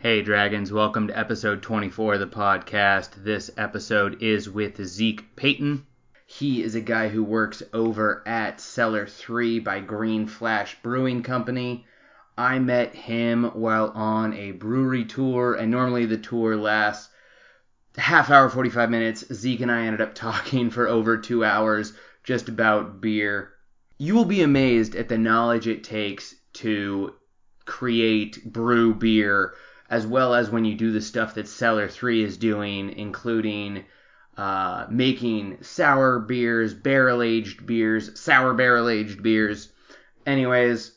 Hey, Dragons, welcome to episode 24 of the podcast. This episode is with Zeke Payton. He is a guy who works over at Cellar 3 by Green Flash Brewing Company. I met him while on a brewery tour, and normally the tour lasts half hour, 45 minutes. Zeke and I ended up talking for over two hours just about beer. You will be amazed at the knowledge it takes to create brew beer, as well as when you do the stuff that Cellar 3 is doing, including uh, making sour beers, barrel aged beers, sour barrel aged beers. Anyways,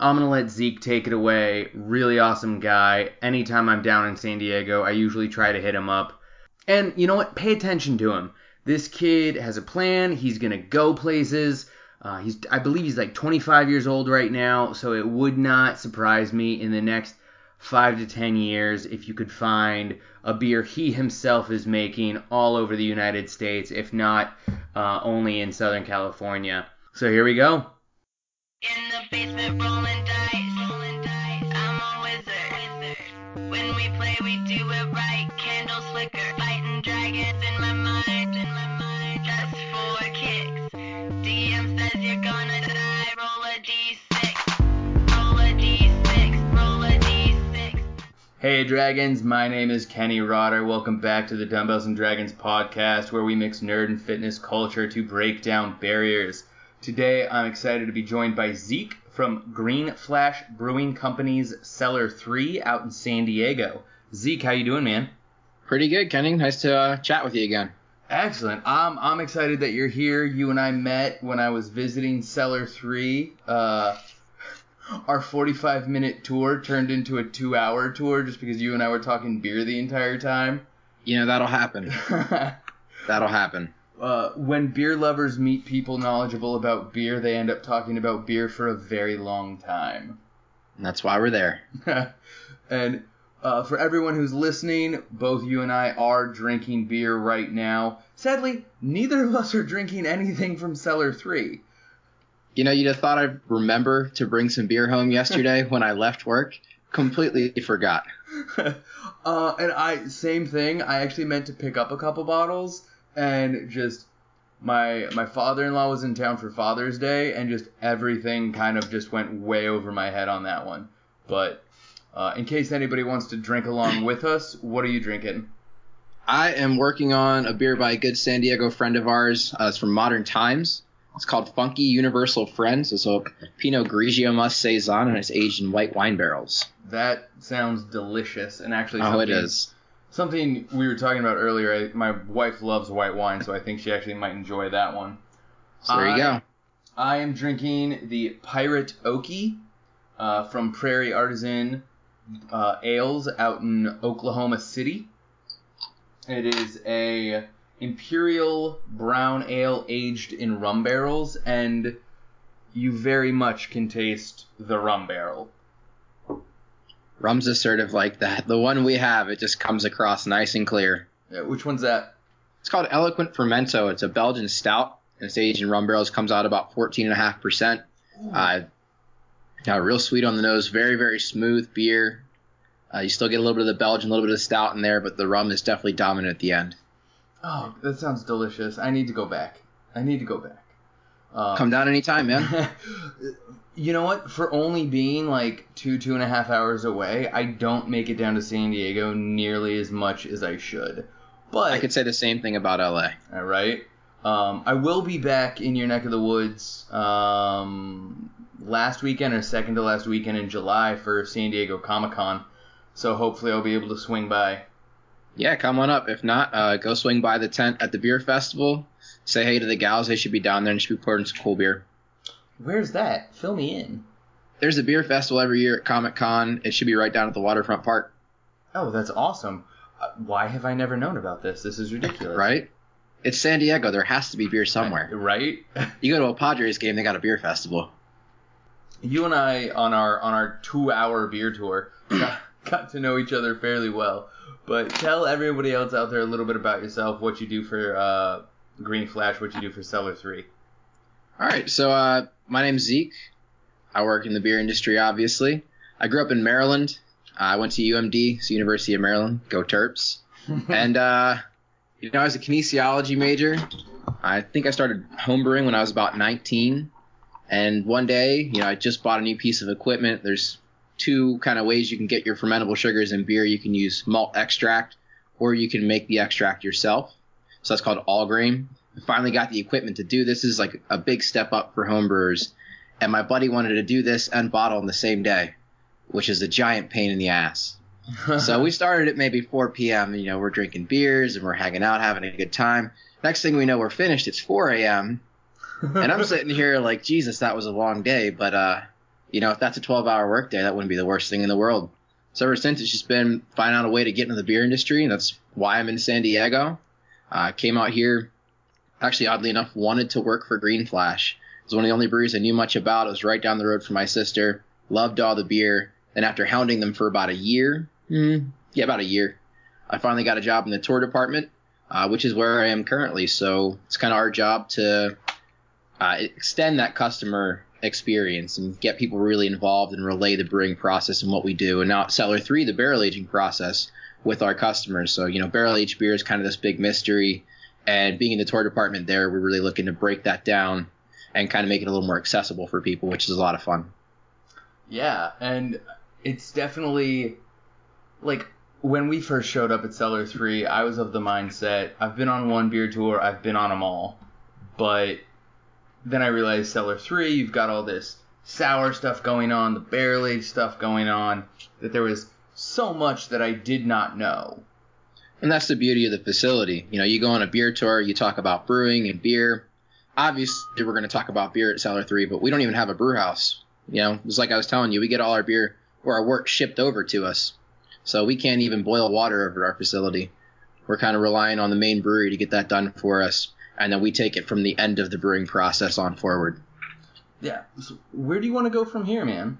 I'm gonna let Zeke take it away. Really awesome guy. Anytime I'm down in San Diego, I usually try to hit him up. And you know what? Pay attention to him. This kid has a plan. He's gonna go places. Uh, he's, I believe, he's like 25 years old right now. So it would not surprise me in the next five to 10 years if you could find a beer he himself is making all over the United States, if not uh, only in Southern California. So here we go. In the basement rolling dice, rolling dice. I'm a wizard. When we play, we do it right. Candles flicker, fighting dragons Hey Dragons, my name is Kenny Rotter. Welcome back to the Dumbbells and Dragons podcast where we mix nerd and fitness culture to break down barriers. Today I'm excited to be joined by Zeke from Green Flash Brewing Company's Cellar 3 out in San Diego. Zeke, how you doing, man? Pretty good, Kenny. Nice to uh, chat with you again. Excellent. I'm I'm excited that you're here. You and I met when I was visiting Cellar 3. Uh, our 45 minute tour turned into a two hour tour just because you and I were talking beer the entire time. You know that'll happen. That'll happen. uh, when beer lovers meet people knowledgeable about beer, they end up talking about beer for a very long time. And that's why we're there. and uh, for everyone who's listening, both you and I are drinking beer right now. Sadly, neither of us are drinking anything from Cellar 3. You know, you'd have thought I'd remember to bring some beer home yesterday when I left work. Completely forgot. uh, and I, same thing, I actually meant to pick up a couple bottles and just. My my father-in-law was in town for Father's Day, and just everything kind of just went way over my head on that one. But uh, in case anybody wants to drink along with us, what are you drinking? I am working on a beer by a good San Diego friend of ours. Uh, it's from Modern Times. It's called Funky Universal Friends. It's a Pinot Grigio Must Saison, and it's aged in white wine barrels. That sounds delicious, and actually, Oh, it something- is. Something we were talking about earlier. My wife loves white wine, so I think she actually might enjoy that one. So there you I- go. I am drinking the Pirate Okie uh, from Prairie Artisan uh, Ales out in Oklahoma City. It is a imperial brown ale aged in rum barrels, and you very much can taste the rum barrel. Rum's assertive like that. The one we have, it just comes across nice and clear. Yeah, which one's that? It's called Eloquent Fermento. It's a Belgian stout. And it's aged in rum barrels. Comes out about 14.5%. Uh, yeah, real sweet on the nose. Very, very smooth beer. Uh, you still get a little bit of the Belgian, a little bit of the stout in there, but the rum is definitely dominant at the end. Oh, that sounds delicious. I need to go back. I need to go back. Um, Come down anytime, man. you know what? For only being like two, two and a half hours away, I don't make it down to San Diego nearly as much as I should. But I could say the same thing about LA. all right, um, I will be back in your neck of the woods um, last weekend or second to last weekend in July for San Diego Comic Con. So hopefully I'll be able to swing by. Yeah, come on up. If not, uh, go swing by the tent at the beer festival. Say hey to the gals. They should be down there and should be pouring some cool beer. Where's that? Fill me in. There's a beer festival every year at Comic Con. It should be right down at the waterfront park, Oh, that's awesome. Uh, why have I never known about this? This is ridiculous. right? It's San Diego. There has to be beer somewhere. Right? You go to a Padres game, they got a beer festival. you and I on our on our two hour beer tour got, got to know each other fairly well. But tell everybody else out there a little bit about yourself, what you do for uh, Green Flash, what you do for Cellar Three. All right, so uh, my name's Zeke. I work in the beer industry, obviously. I grew up in Maryland. I went to UMD, it's University of Maryland. Go Terps. and uh, you know, I was a kinesiology major. I think I started homebrewing when I was about 19. And one day, you know, I just bought a new piece of equipment. There's two kind of ways you can get your fermentable sugars in beer. You can use malt extract, or you can make the extract yourself. So that's called all grain. I finally got the equipment to do this. this is like a big step up for homebrewers. And my buddy wanted to do this and bottle in the same day, which is a giant pain in the ass. so we started at maybe 4 p.m. You know, we're drinking beers and we're hanging out, having a good time. Next thing we know, we're finished. It's 4 a.m. and I'm sitting here like, Jesus, that was a long day. But, uh, you know, if that's a 12 hour workday, that wouldn't be the worst thing in the world. So ever since, it's just been finding out a way to get into the beer industry. And that's why I'm in San Diego. I uh, came out here, actually, oddly enough, wanted to work for Green Flash. It was one of the only breweries I knew much about. It was right down the road from my sister. Loved all the beer. And after hounding them for about a year, mm, yeah, about a year, I finally got a job in the tour department, uh, which is where I am currently. So it's kind of our job to uh, extend that customer experience and get people really involved and relay the brewing process and what we do. And now Cellar 3, the barrel aging process with our customers. So, you know, barrel aged beer is kind of this big mystery. And being in the tour department there, we're really looking to break that down and kind of make it a little more accessible for people, which is a lot of fun. Yeah, and it's definitely like when we first showed up at Cellar 3, I was of the mindset I've been on one beer tour, I've been on them all. But then I realized Cellar 3, you've got all this sour stuff going on, the barrel aged stuff going on, that there was so much that I did not know. And that's the beauty of the facility. You know, you go on a beer tour, you talk about brewing and beer. Obviously, we're going to talk about beer at Cellar 3, but we don't even have a brew house. You know, it's like I was telling you, we get all our beer or our work shipped over to us. So we can't even boil water over our facility. We're kind of relying on the main brewery to get that done for us. And then we take it from the end of the brewing process on forward. Yeah. So where do you want to go from here, man?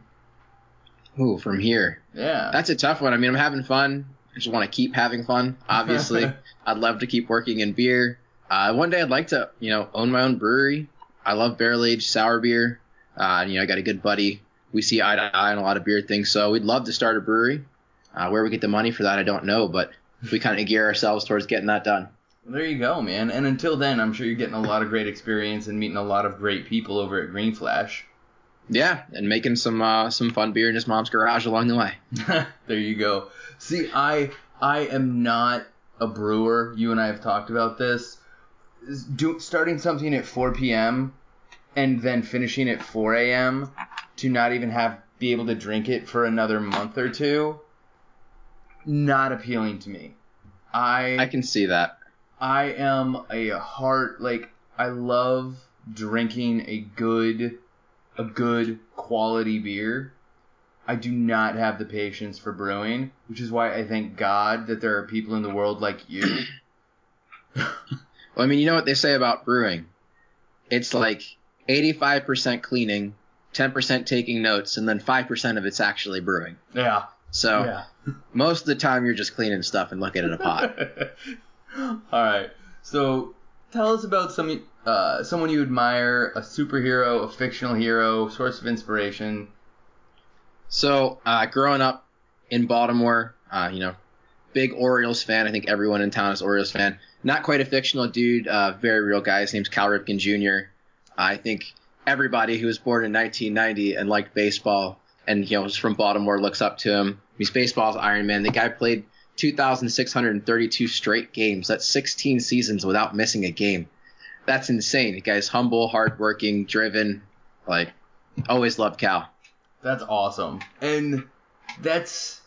Ooh, from here. Yeah. That's a tough one. I mean, I'm having fun. I just want to keep having fun. Obviously, I'd love to keep working in beer. Uh, one day I'd like to, you know, own my own brewery. I love barrel aged sour beer. Uh, you know, I got a good buddy. We see eye to eye on a lot of beer things, so we'd love to start a brewery. Uh, where we get the money for that, I don't know, but we kind of gear ourselves towards getting that done. There you go, man. And until then, I'm sure you're getting a lot of great experience and meeting a lot of great people over at Green Flash. Yeah, and making some uh, some fun beer in his mom's garage along the way. there you go. See, I I am not a brewer. You and I have talked about this. Do, starting something at 4 p.m. and then finishing at 4 a.m. to not even have be able to drink it for another month or two. Not appealing to me. I I can see that. I am a heart like I love drinking a good a good quality beer. I do not have the patience for brewing, which is why I thank God that there are people in the world like you. well, I mean, you know what they say about brewing? It's like 85% cleaning, 10% taking notes, and then 5% of it's actually brewing. Yeah. So yeah. most of the time you're just cleaning stuff and looking at a pot. All right. So tell us about some uh, someone you admire, a superhero, a fictional hero, source of inspiration. So, uh, growing up in Baltimore, uh, you know, big Orioles fan. I think everyone in town is Orioles fan. Not quite a fictional dude, uh, very real guy. His name's Cal Ripken Jr. I think everybody who was born in 1990 and liked baseball and you know was from Baltimore looks up to him. He's baseball's Iron Man. The guy played 2,632 straight games. That's 16 seasons without missing a game. That's insane. The guy's humble, hardworking, driven. Like, always loved Cal. That's awesome. And that's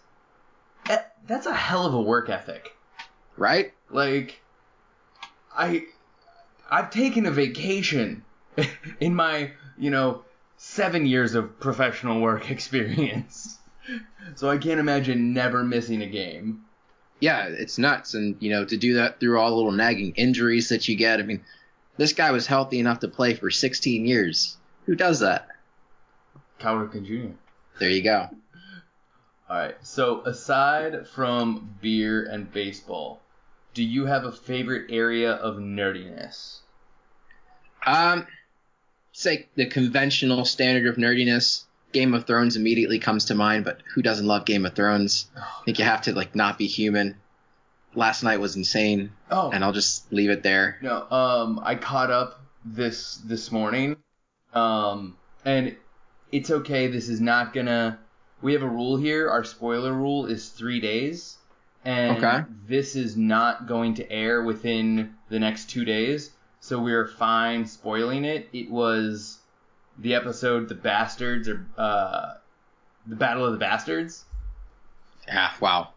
that's a hell of a work ethic. Right? Like I I've taken a vacation in my, you know, 7 years of professional work experience. So I can't imagine never missing a game. Yeah, it's nuts and you know, to do that through all the little nagging injuries that you get. I mean, this guy was healthy enough to play for 16 years. Who does that? Cal Ripken Jr. There you go. All right. So aside from beer and baseball, do you have a favorite area of nerdiness? Um, say the conventional standard of nerdiness. Game of Thrones immediately comes to mind, but who doesn't love Game of Thrones? I think you have to like not be human. Last night was insane, Oh, and I'll just leave it there. No, um, I caught up this this morning, um, and it's okay. This is not gonna. We have a rule here. Our spoiler rule is three days, and Okay. this is not going to air within the next two days. So we're fine spoiling it. It was the episode "The Bastards" or uh, the Battle of the Bastards, Yeah, wow.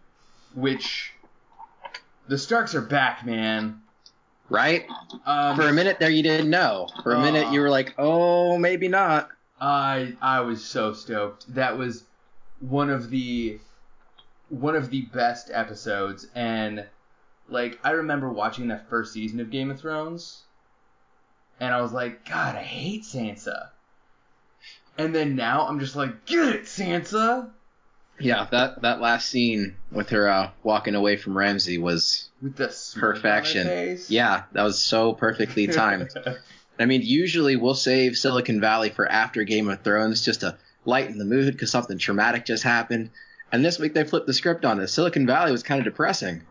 which the Starks are back, man. Right? Um, For a minute there, you didn't know. For a minute, you were like, oh, maybe not. I I was so stoked. That was one of the one of the best episodes and like I remember watching that first season of Game of Thrones and I was like, God, I hate Sansa. And then now I'm just like, get it, Sansa! Yeah, that that last scene with her uh, walking away from Ramsay was With the smirk on her perfection. Yeah, that was so perfectly timed. I mean, usually we'll save Silicon Valley for after Game of Thrones just to lighten the mood because something traumatic just happened. And this week they flipped the script on us. Silicon Valley was kind of depressing.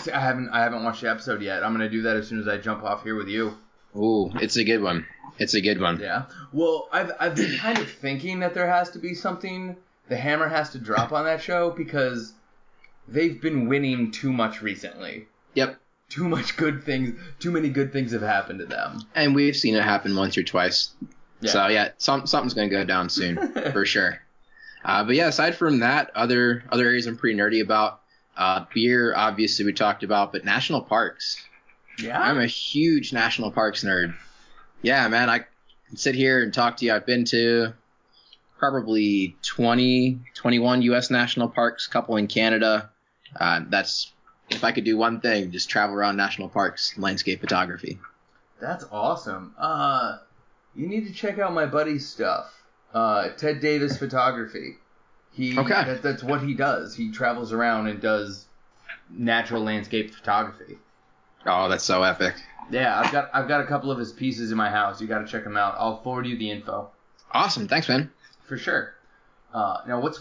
See, I haven't I haven't watched the episode yet. I'm gonna do that as soon as I jump off here with you. Ooh, it's a good one. It's a good one. Yeah. Well, I've I've been kind of thinking that there has to be something the hammer has to drop on that show because they've been winning too much recently. Yep. Too much good things. Too many good things have happened to them. And we've seen it happen once or twice. Yeah. So yeah, some, something's gonna go down soon for sure. Uh, but yeah, aside from that, other other areas I'm pretty nerdy about. Uh, beer, obviously we talked about, but national parks. Yeah. I'm a huge national parks nerd. Yeah, man, I can sit here and talk to you. I've been to probably 20, 21 U.S. national parks, couple in Canada. Uh, that's if I could do one thing, just travel around national parks, landscape photography. That's awesome. Uh, you need to check out my buddy's stuff. Uh, Ted Davis Photography. He Okay. that, that's what he does. He travels around and does natural landscape photography. Oh, that's so epic. Yeah, I've got I've got a couple of his pieces in my house. You got to check them out. I'll forward you the info Awesome, thanks, man. for sure. Uh, now, what's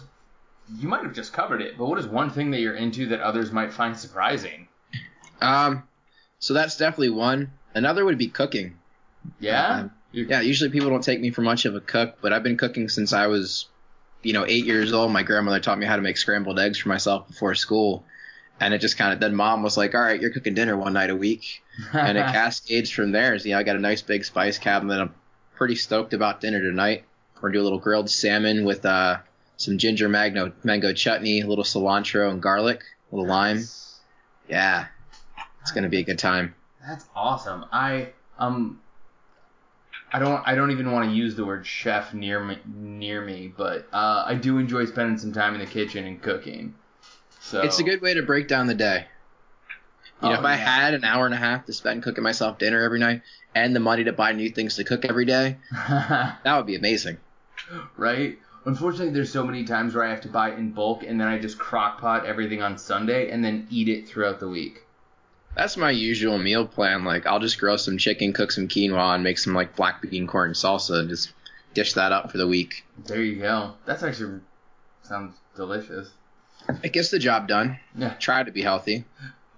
you might have just covered it, but what is one thing that you're into that others might find surprising? Um, so that's definitely one. Another would be cooking. Yeah, Um, Yeah, usually people don't take me for much of a cook, but I've been cooking since I was, you know, eight years old. My grandmother taught me how to make scrambled eggs for myself before school. And it just kind of, then mom was like, all right, you're cooking dinner one night a week. And it cascades from there. So, you know, I got a nice big spice cabinet. I'm pretty stoked about dinner tonight. We're going to do a little grilled salmon with uh, some ginger mango, mango chutney, a little cilantro and garlic, a little lime. Yeah, it's going to be a good time. That's awesome. I um I don't I don't even want to use the word chef near me near me, but uh, I do enjoy spending some time in the kitchen and cooking. So It's a good way to break down the day. You know, Oh, if I yeah. had an hour and a half to spend cooking myself dinner every night and the money to buy new things to cook every day, that would be amazing. right? Unfortunately, there's so many times where I have to buy in bulk and then I just crock pot everything on Sunday and then eat it throughout the week. That's my usual meal plan. Like, I'll just grill some chicken, cook some quinoa, and make some like black bean corn salsa, and just dish that up for the week. There you go. That's actually sounds delicious. It gets the job done. Yeah. Try to be healthy.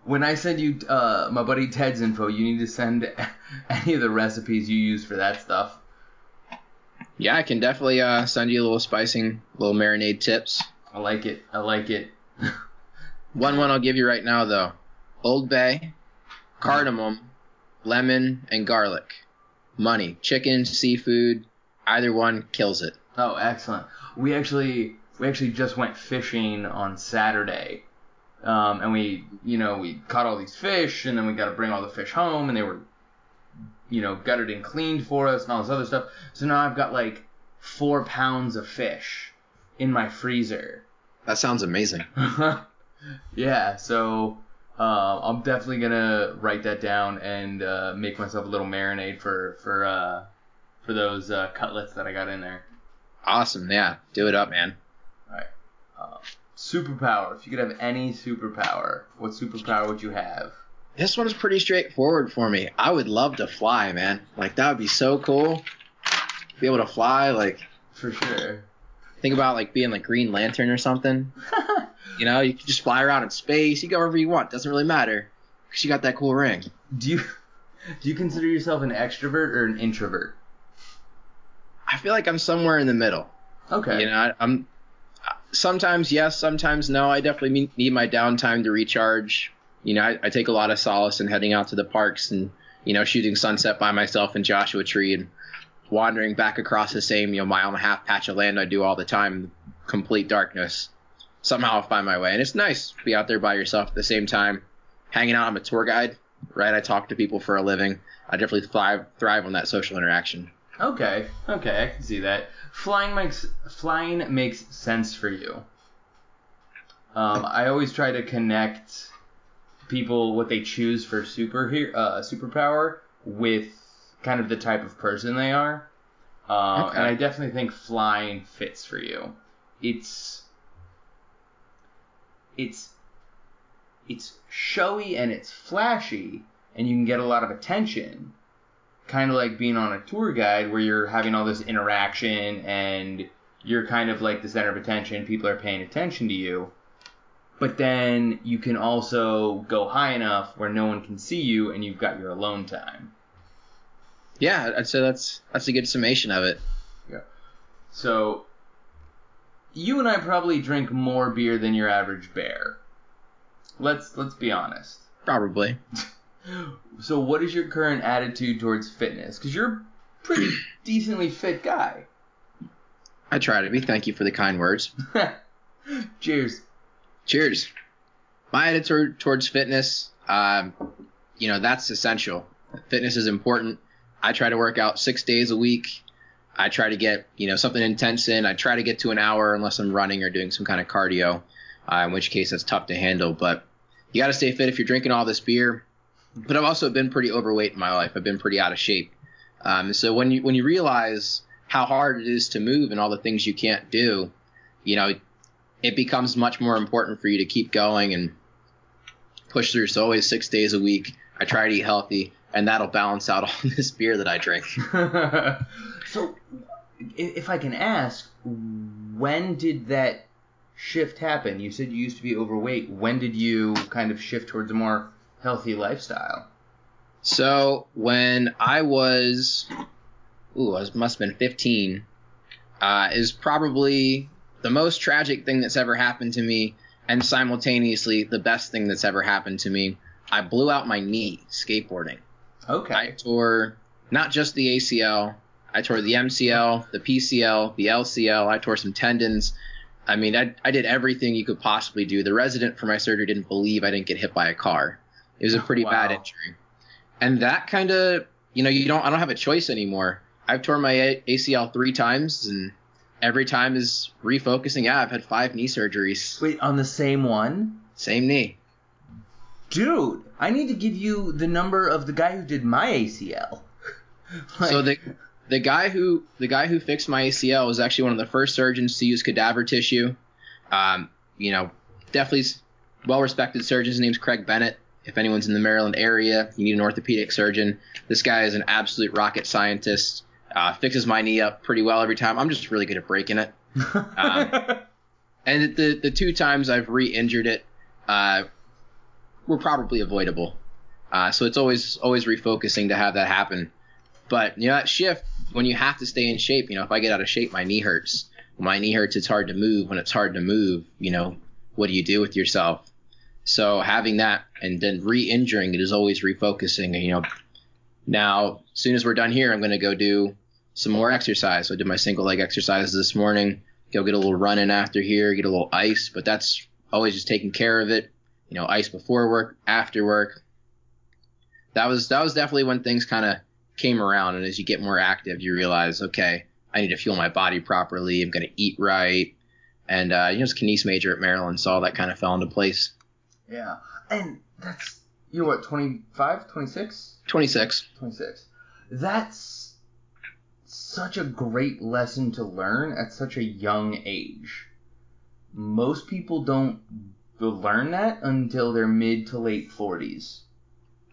When I send you uh, my buddy Ted's info, you need to send any of the recipes you use for that stuff. Yeah, I can definitely uh, send you a little spicing, little marinade tips. I like it. I like it. One one I'll give you right now though: Old Bay, cardamom, lemon, and garlic. Money, chicken, seafood, either one kills it. Oh, excellent. We actually we actually just went fishing on Saturday, um, and we you know we caught all these fish, and then we got to bring all the fish home, and they were you know gutted and cleaned for us, and all this other stuff. So now I've got like four pounds of fish in my freezer. That sounds amazing. yeah, so uh, I'm definitely gonna write that down and uh, make myself a little marinade for for uh, for those uh, cutlets that I got in there. Awesome, yeah. Do it up, man. Uh, superpower. If you could have any superpower, what superpower would you have? This one's pretty straightforward for me. I would love to fly, man. Like that would be so cool. Be able to fly, like For sure. Think about like being like Green Lantern or something. You know, you can just fly around in space. You go wherever you want. Doesn't really matter because you got that cool ring. Do you do you consider yourself an extrovert or an introvert? I feel like I'm somewhere in the middle. Okay. You know, I, I'm sometimes yes, sometimes no. I definitely need my downtime to recharge. You know, I, I take a lot of solace in heading out to the parks and you know shooting sunset by myself in Joshua Tree and wandering back across the same you know mile and a half patch of land I do all the time, complete darkness. Somehow I'll find my way, and it's nice to be out there by yourself at the same time, hanging out. I'm a tour guide, right? I talk to people for a living. I definitely thrive thrive on that social interaction. Okay, okay, I can see that. Flying makes flying makes sense for you. Um, I always try to connect people what they choose for super uh, superpower with kind of the type of person they are. Um, Okay. And I definitely think flying fits for you. It's it's it's showy and it's flashy, and you can get a lot of attention kind of like being on a tour guide where you're having all this interaction and you're kind of like the center of attention. People are paying attention to you. But then you can also go high enough where no one can see you and you've got your alone time. Yeah, I'd say that's that's a good summation of it. Yeah. So you and I probably drink more beer than your average bear. Let's let's be honest. Probably. So what is your current attitude towards fitness? Cuz you're a pretty decently fit guy. I try to be. Thank you for the kind words. Cheers. Cheers. My attitude towards fitness, um, you know, that's essential. Fitness is important. I try to work out six days a week. I try to get, you know, something intense in. I try to get to an hour unless I'm running or doing some kind of cardio, uh, in which case that's tough to handle. But you got to stay fit if you're drinking all this beer. But I've also been pretty overweight in my life. I've been pretty out of shape. Um, so when you when you realize how hard it is to move and all the things you can't do, you know, it becomes much more important for you to keep going and push through. So always six days a week. I try to eat healthy, and that'll balance out all this beer that I drink. so, if I can ask, when did that shift happen? You said you used to be overweight. When did you kind of shift towards a more healthy lifestyle? So when I was, ooh, I was, must have been 15, uh, is probably the most tragic thing that's ever happened to me, and simultaneously the best thing that's ever happened to me. I blew out my knee skateboarding. Okay. I tore not just the ACL, I tore the MCL, the PCL, the LCL. I tore some tendons. I mean, I, I did everything you could possibly do. The resident for my surgery didn't believe I didn't get hit by a car. It was a pretty Wow. bad injury. And that kind of, you know, you don't, I don't have a choice anymore. I've torn my ACL three times, and every time is refocusing. Yeah, I've had five knee surgeries. Wait, on the same one? Same knee. Dude, I need to give you the number of the guy who did my ACL. Like- so the the guy who the guy who fixed my ACL was actually one of the first surgeons to use cadaver tissue. Um, you know, definitely well respected surgeon. His name's Craig Bennett. If anyone's in the Maryland area, you need an orthopedic surgeon. This guy is an absolute rocket scientist. Uh, fixes my knee up pretty well every time. I'm just really good at breaking it. Um, And the the two times I've re-injured it uh, were probably avoidable. Uh, so it's always always refocusing to have that happen. But you know that shift when you have to stay in shape. You know, if I get out of shape, my knee hurts. When my knee hurts, it's hard to move. When it's hard to move, you know, what do you do with yourself? So having that and then re-injuring it is always refocusing. You know, now as soon as we're done here, I'm going to go do some more exercise. So I did my single leg exercises this morning. Go get a little run in after here, get a little ice, but that's always just taking care of it. You know, ice before work, after work. That was that was definitely when things kind of came around, and as you get more active, you realize, okay, I need to fuel my body properly. I'm going to eat right, and uh, you know, as a kines major at Maryland, so all that kind of fell into place. Yeah. And that's, you're what, 25, 26? 26. 26. That's such a great lesson to learn at such a young age. Most people don't learn that until they're mid to late 40s.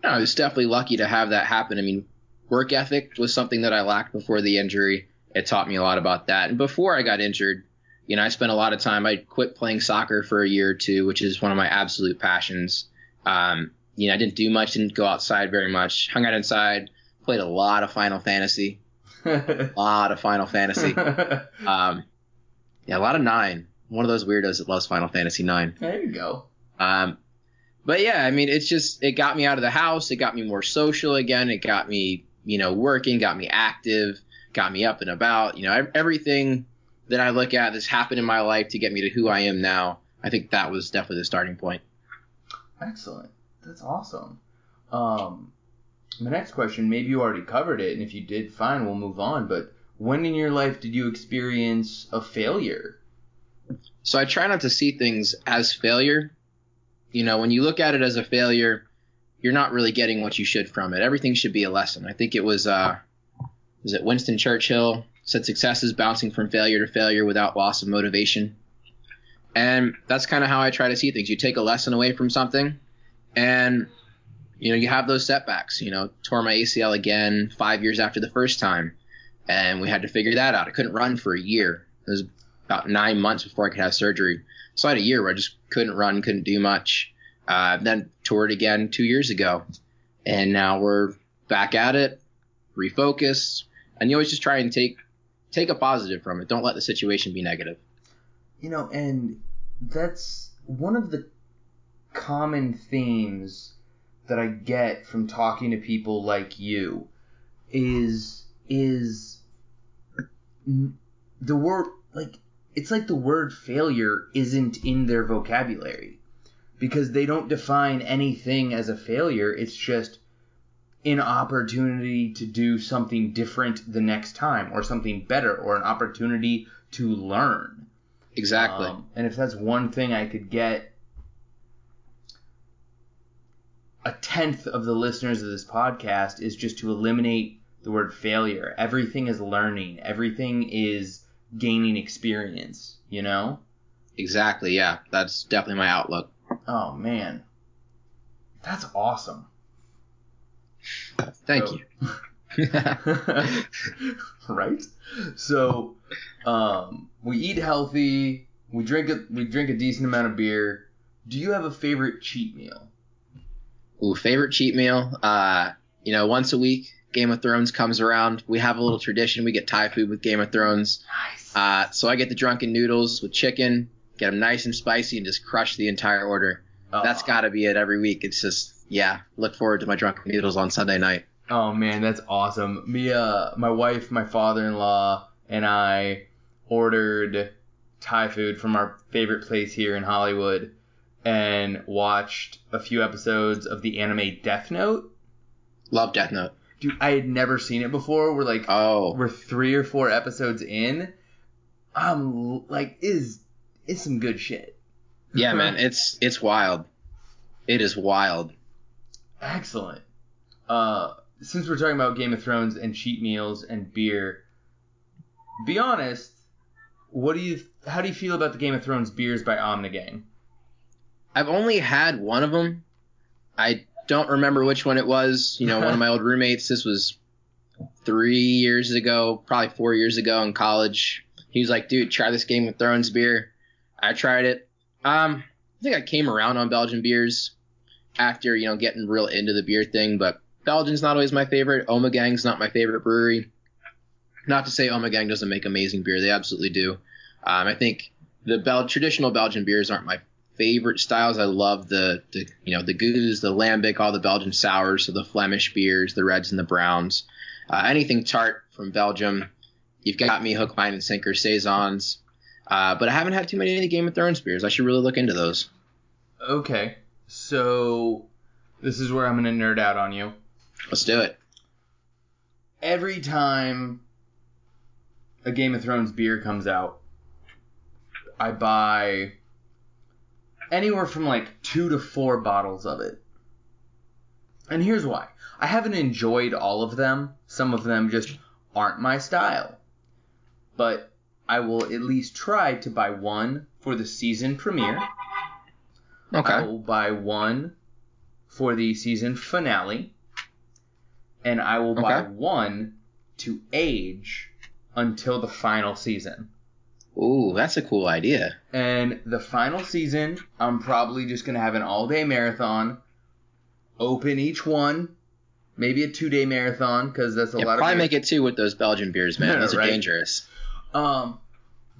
No, I was definitely lucky to have that happen. I mean, work ethic was something that I lacked before the injury. It taught me a lot about that. And before I got injured, you know, I spent a lot of time. I quit playing soccer for a year or two, which is one of my absolute passions. Um, you know, I didn't do much, didn't go outside very much, hung out inside, played a lot of Final Fantasy, a lot of Final Fantasy. Um, yeah, a lot of nine. One of those weirdos that loves Final Fantasy nine. there you go. Um, but yeah, I mean, it's just it got me out of the house. It got me more social again. It got me, you know, working, got me active, got me up and about. You know, everything that I look at that's happened in my life to get me to who I am now. I think that was definitely the starting point. Excellent. That's awesome. Um, my next question, maybe you already covered it, and if you did, fine, we'll move on. But when in your life did you experience a failure? So I try not to see things as failure. You know, when you look at it as a failure, you're not really getting what you should from it. Everything should be a lesson. I think it was uh was it Winston Churchill said success is bouncing from failure to failure without loss of motivation. And that's kind of how I try to see things. You take a lesson away from something and you know, you have those setbacks, you know, tore my ACL again 5 years after the first time and we had to figure that out. I couldn't run for a year. It was about 9 months before I could have surgery. So I had a year where I just couldn't run, couldn't do much. Uh, then toured again two years ago, and now we're back at it, refocused, and you always just try and take take a positive from it. Don't let the situation be negative. You know, and that's one of the common themes that I get from talking to people like you is is the word like it's like the word failure isn't in their vocabulary because they don't define anything as a failure it's just an opportunity to do something different the next time or something better or an opportunity to learn Exactly. um, and if that's one thing I could get a tenth of the listeners of this podcast is just to eliminate the word failure. Everything is learning. Everything is gaining experience, you know? exactly. Yeah, that's definitely my outlook. Oh man. That's awesome. Thank So- you. right? So, um, we eat healthy. We drink a we drink a decent amount of beer. Do you have a favorite cheat meal? Ooh, favorite cheat meal. Uh, you know, once a week, Game of Thrones comes around. We have a little tradition. We get Thai food with Game of Thrones. Nice. Uh, so I get the drunken noodles with chicken, get them nice and spicy, and just crush the entire order. That's got to be it every week. It's just, yeah, look forward to my drunken noodles on Sunday night. Oh man, that's awesome. Me, uh, my wife, my father-in-law, and I ordered Thai food from our favorite place here in Hollywood, and watched a few episodes of the anime Death Note. Love Death Note. Dude, I had never seen it before. We're like, Oh, we're three or four episodes in. I'm like, is it's some good shit. yeah, man, it's it's wild. It is wild. Excellent. Uh, since we're talking about Game of Thrones and cheat meals and beer, be honest. What do you? How do you feel about the Game of Thrones beers by Omegang? I've only had one of them. I don't remember which one it was. You know, one of my old roommates. This was three years ago, probably four years ago in college. He was like, "Dude, try this Game of Thrones beer." I tried it. Um, I think I came around on Belgian beers after you know getting real into the beer thing, but Belgian's not always my favorite. Omegang's not my favorite brewery. Not to say Omegang doesn't make amazing beer; they absolutely do. Um, I think the Bel- traditional Belgian beers aren't my favorite styles. I love the, the you know the gueuze, the lambic, all the Belgian sours, so the Flemish beers, the reds and the browns. Uh, anything tart from Belgium, you've got me hook, line, and sinker saisons. Uh, but I haven't had too many of the Game of Thrones beers. I should really look into those. Okay, so this is where I'm gonna nerd out on you. Let's do it. Every time a Game of Thrones beer comes out, I buy anywhere from like two to four bottles of it. And here's why. I haven't enjoyed all of them. Some of them just aren't my style. But I will at least try to buy one for the season premiere. I will buy one for the season finale. And I will buy Okay. one to age until the final season. Ooh, that's a cool idea. And the final season, I'm probably just gonna have an all day marathon. Open each one, maybe a two day marathon because that's a lot. Yeah, lot probably of. make it two with those Belgian beers, man. Those are right. dangerous. Um,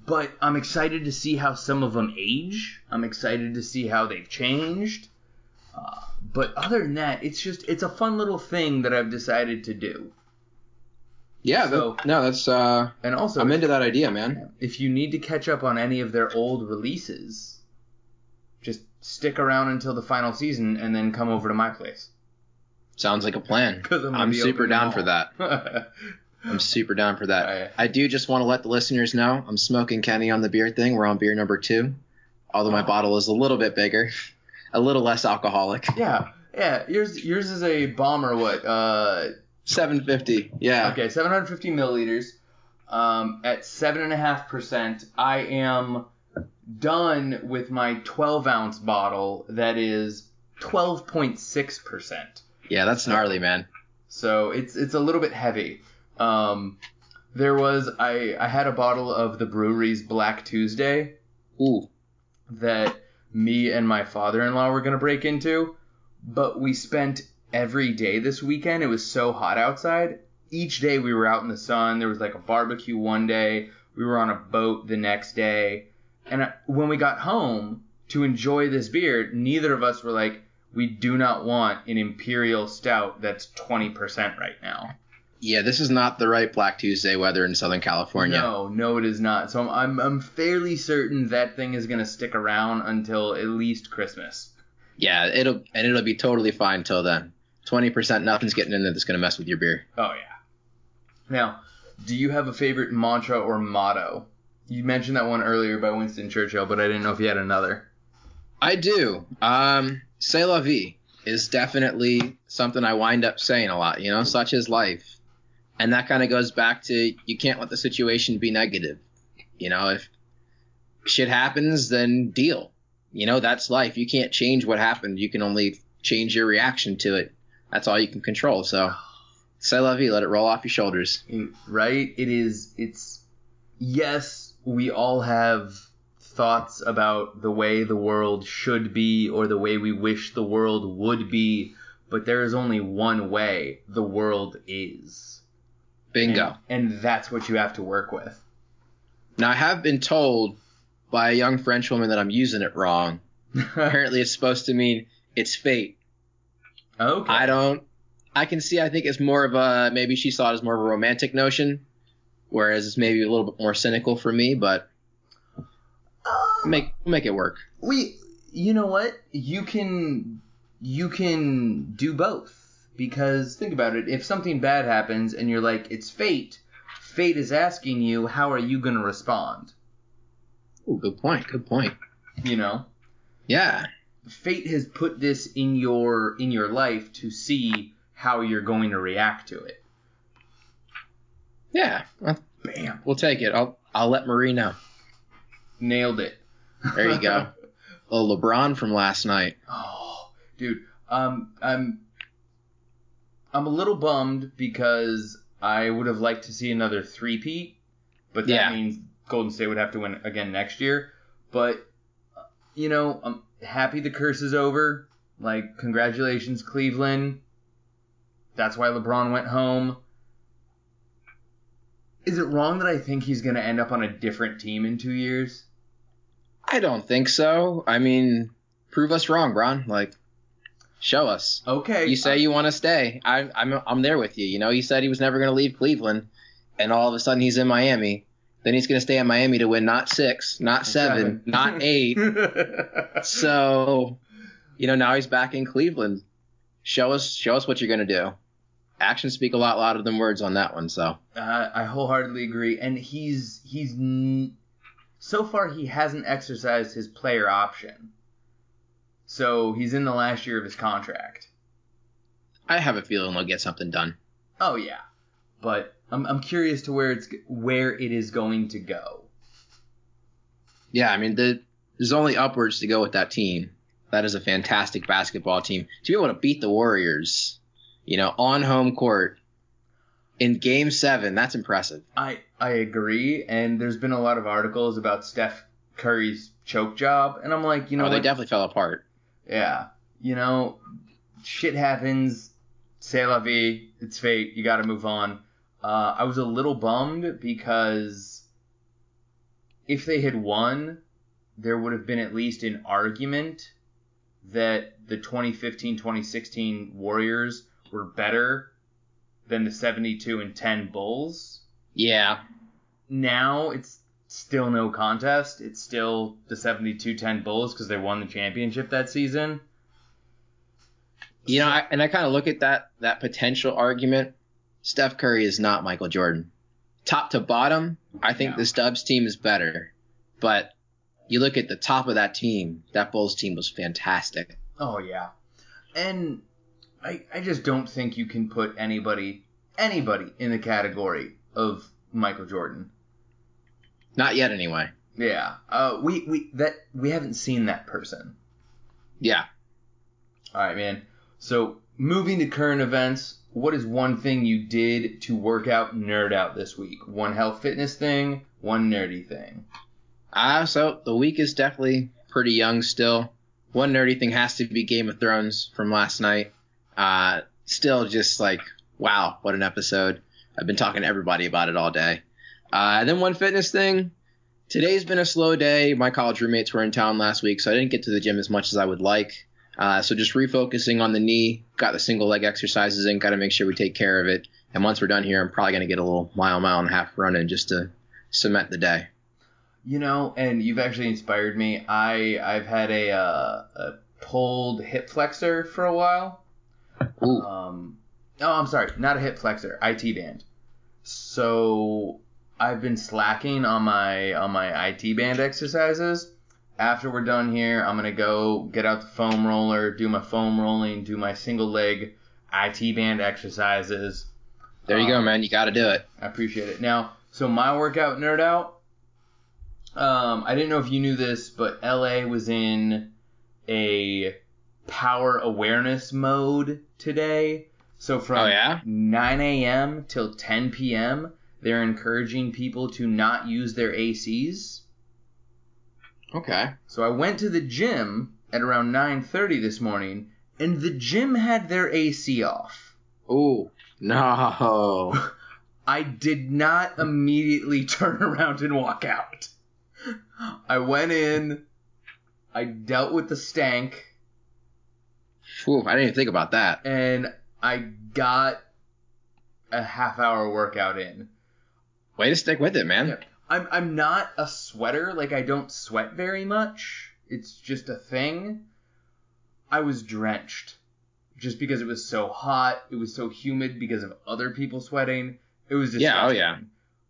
but I'm excited to see how some of them age. I'm excited to see how they've changed. Uh, but other than that, it's just it's a fun little thing that I've decided to do. Yeah, So- that- no, that's uh, And also, I'm into that idea, man. if you need to catch up on any of their old releases, just stick around until the final season and then come over to my place. Sounds like a plan. I'm I'm super down for that. I'm super down for that. Right. I do just want to let the listeners know I'm smoking Kenny on the beer thing. We're on beer number two, although my bottle is a little bit bigger, a little less alcoholic. yeah, yeah. Yours yours is a bomber. What? Uh, 750. Yeah. Okay, 750 milliliters. Um, at seven and a half percent, I am done with my 12 ounce bottle. That is 12.6 percent. Yeah, that's gnarly, man. So it's it's a little bit heavy. Um, there was I I had a bottle of the Bruery's Black Tuesday Ooh. that me and my father-in-law were gonna break into, but we spent every day this weekend. It was so hot outside. Each day we were out in the sun. There was like a barbecue one day. We were on a boat the next day. And I- when we got home to enjoy this beer, neither of us were like, we do not want an imperial stout that's 20% right now. Yeah, this is not the right Black Tuesday weather in Southern California. No, no, it is not. So I'm, I'm, I'm fairly certain that thing is going to stick around until at least Christmas. Yeah, it'll and it'll be totally fine till then. 20%, nothing's getting in there that's gonna mess with your beer. Oh yeah. Now, do you have a favorite mantra or motto? You mentioned that one earlier by Winston Churchill, but I didn't know if you had another. I do. Um, c'est la vie is definitely something I wind up saying a lot, you know, such is life. And that kind of goes back to you can't let the situation be negative. You know, if shit happens, then deal. You know, that's life. You can't change what happened. You can only change your reaction to it. That's all you can control. So, c'est la vie. Let it roll off your shoulders. Mm, right? It is. It's. Yes, we all have thoughts about the way the world should be or the way we wish the world would be, but there is only one way the world is. Bingo. And, and that's what you have to work with. Now, I have been told by a young French woman that I'm using it wrong. Apparently, it's supposed to mean it's fate. okay. I don't. I can see. I think it's more of a maybe she saw it as more of a romantic notion, whereas it's maybe a little bit more cynical for me. But make make it work. We, you know what? You can, you can do both because think about it. If something bad happens and you're like, it's fate. Fate is asking you, how are you going to respond? Ooh, good point. Good point. You know, Yeah. fate has put this in your in your life to see how you're going to react to it. Yeah. Well, Bam, we'll take it. I'll I'll let Marie know. nailed it. There you go. Little LeBron from last night. Oh, dude, um, I'm I'm a little bummed because I would have liked to see another three-peat, but that Yeah. means Golden State would have to win again next year. But you know, I'm happy the curse is over. Like, congratulations, Cleveland. That's why LeBron went home. Is it wrong that I think he's going to end up on a different team in two years? I don't think so. I mean, prove us wrong, Bron. Like, show us. Okay. You say you want to stay. I, I'm I'm there with you. You know, he said he was never going to leave Cleveland, and all of a sudden he's in Miami. Then he's going to stay in Miami to win not six, not seven, not eight. So, you know, now he's back in Cleveland. Show us show us what you're going to do. Actions speak a lot louder than words on that one. So, Uh, I wholeheartedly agree, and he's he's n- so far he hasn't exercised his player option, so he's in the last year of his contract. I have a feeling they'll get something done. Oh yeah, but I'm I'm curious to where it's where it is going to go. Yeah, I mean, the, there's only upwards to go with that team. That is a fantastic basketball team. To be able to beat the Warriors, you know, on home court in Game Seven. That's impressive. I I agree, and there's been a lot of articles about Steph Curry's choke job, and I'm like, you know, oh, they definitely fell apart. Yeah, you know, shit happens. C'est la vie. It's fate. You got to move on. Uh, I was a little bummed because if they had won, there would have been at least an argument that the 2015-2016 Warriors were better than the 72 and 10 Bulls. Yeah. Now it's still no contest. It's still the 72-10 Bulls because they won the championship that season. You know, I, and I kind of look at that that potential argument. Steph Curry is not Michael Jordan. Top to bottom, I think No. the Dubs team is better. But you look at the top of that team, that Bulls team was fantastic. Oh yeah, and I I just don't think you can put anybody anybody in the category of Michael Jordan. Not yet, anyway. Yeah, uh, we we that we haven't seen that person. Yeah. All right, man. So moving to current events, what is one thing you did to work out, nerd out this week? One health fitness thing, one nerdy thing. Uh, so the week is definitely pretty young still. One nerdy thing has to be Game of Thrones from last night. Uh, still just like, wow, what an episode. I've been talking to everybody about it all day. Uh, and then one fitness thing. Today's been a slow day. My college roommates were in town last week, so I didn't get to the gym as much as I would like. Uh, so just refocusing on the knee, got the single leg exercises in, got to make sure we take care of it. And once we're done here, I'm probably going to get a little mile, mile and a half run in just to cement the day. You know, and you've actually inspired me. I I've had a uh, a pulled hip flexor for a while. Ooh. Um, oh, I'm sorry, not a hip flexor, IT band. So I've been slacking on my on my IT band exercises. After we're done here, I'm gonna go get out the foam roller, do my foam rolling, do my single leg IT band exercises. There you go, Um, man. You got to do it. I appreciate it. Now, so my workout nerd out. Um, I didn't know if you knew this, but LA was in a power awareness mode today. So from Oh, yeah? 9 a.m. till 10 p.m., they're encouraging people to not use their ACs. Okay. So I went to the gym at around 9:30 this morning, and the gym had their AC off. Oh, No. I did not immediately turn around and walk out. I went in, I dealt with the stank, Ooh, I didn't even think about that. and I got a half hour workout in. Way to stick with it, man. Yeah. I'm I'm not a sweater, like I don't sweat very much. It's just a thing. I was drenched. Just because it was so hot, it was so humid because of other people sweating. It was disgusting. Yeah, oh, yeah.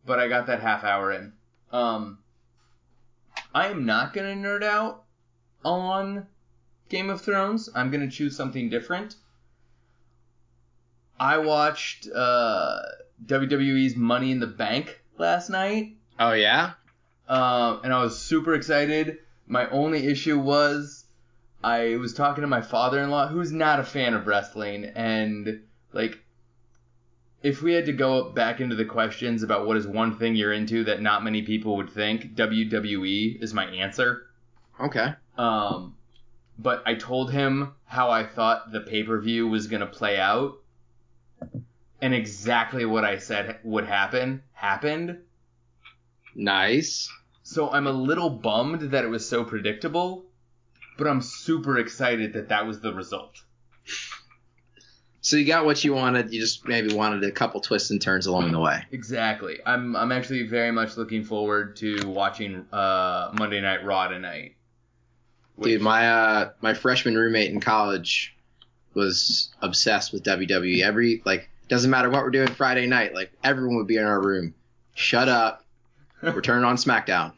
But I got that half hour in. Um I am not gonna nerd out on Game of Thrones. I'm gonna choose something different. I watched uh WWE's Money in the Bank last night. Oh, yeah? Um, and I was super excited. My only issue was I was talking to my father-in-law, who's not a fan of wrestling, and like, if we had to go back into the questions about what is one thing you're into that not many people would think, WWE is my answer. Okay. Um, but I told him how I thought the pay per view was gonna play out, and exactly what I said would happen happened. Nice. So I'm a little bummed that it was so predictable, but I'm super excited that that was the result. So you got what you wanted. You just maybe wanted a couple twists and turns along the way. Exactly. I'm I'm actually very much looking forward to watching uh, Monday Night Raw tonight. Dude, my uh my freshman roommate in college was obsessed with WWE. Every like doesn't matter what we're doing Friday night, like everyone would be in our room. Shut up. We're turning on SmackDown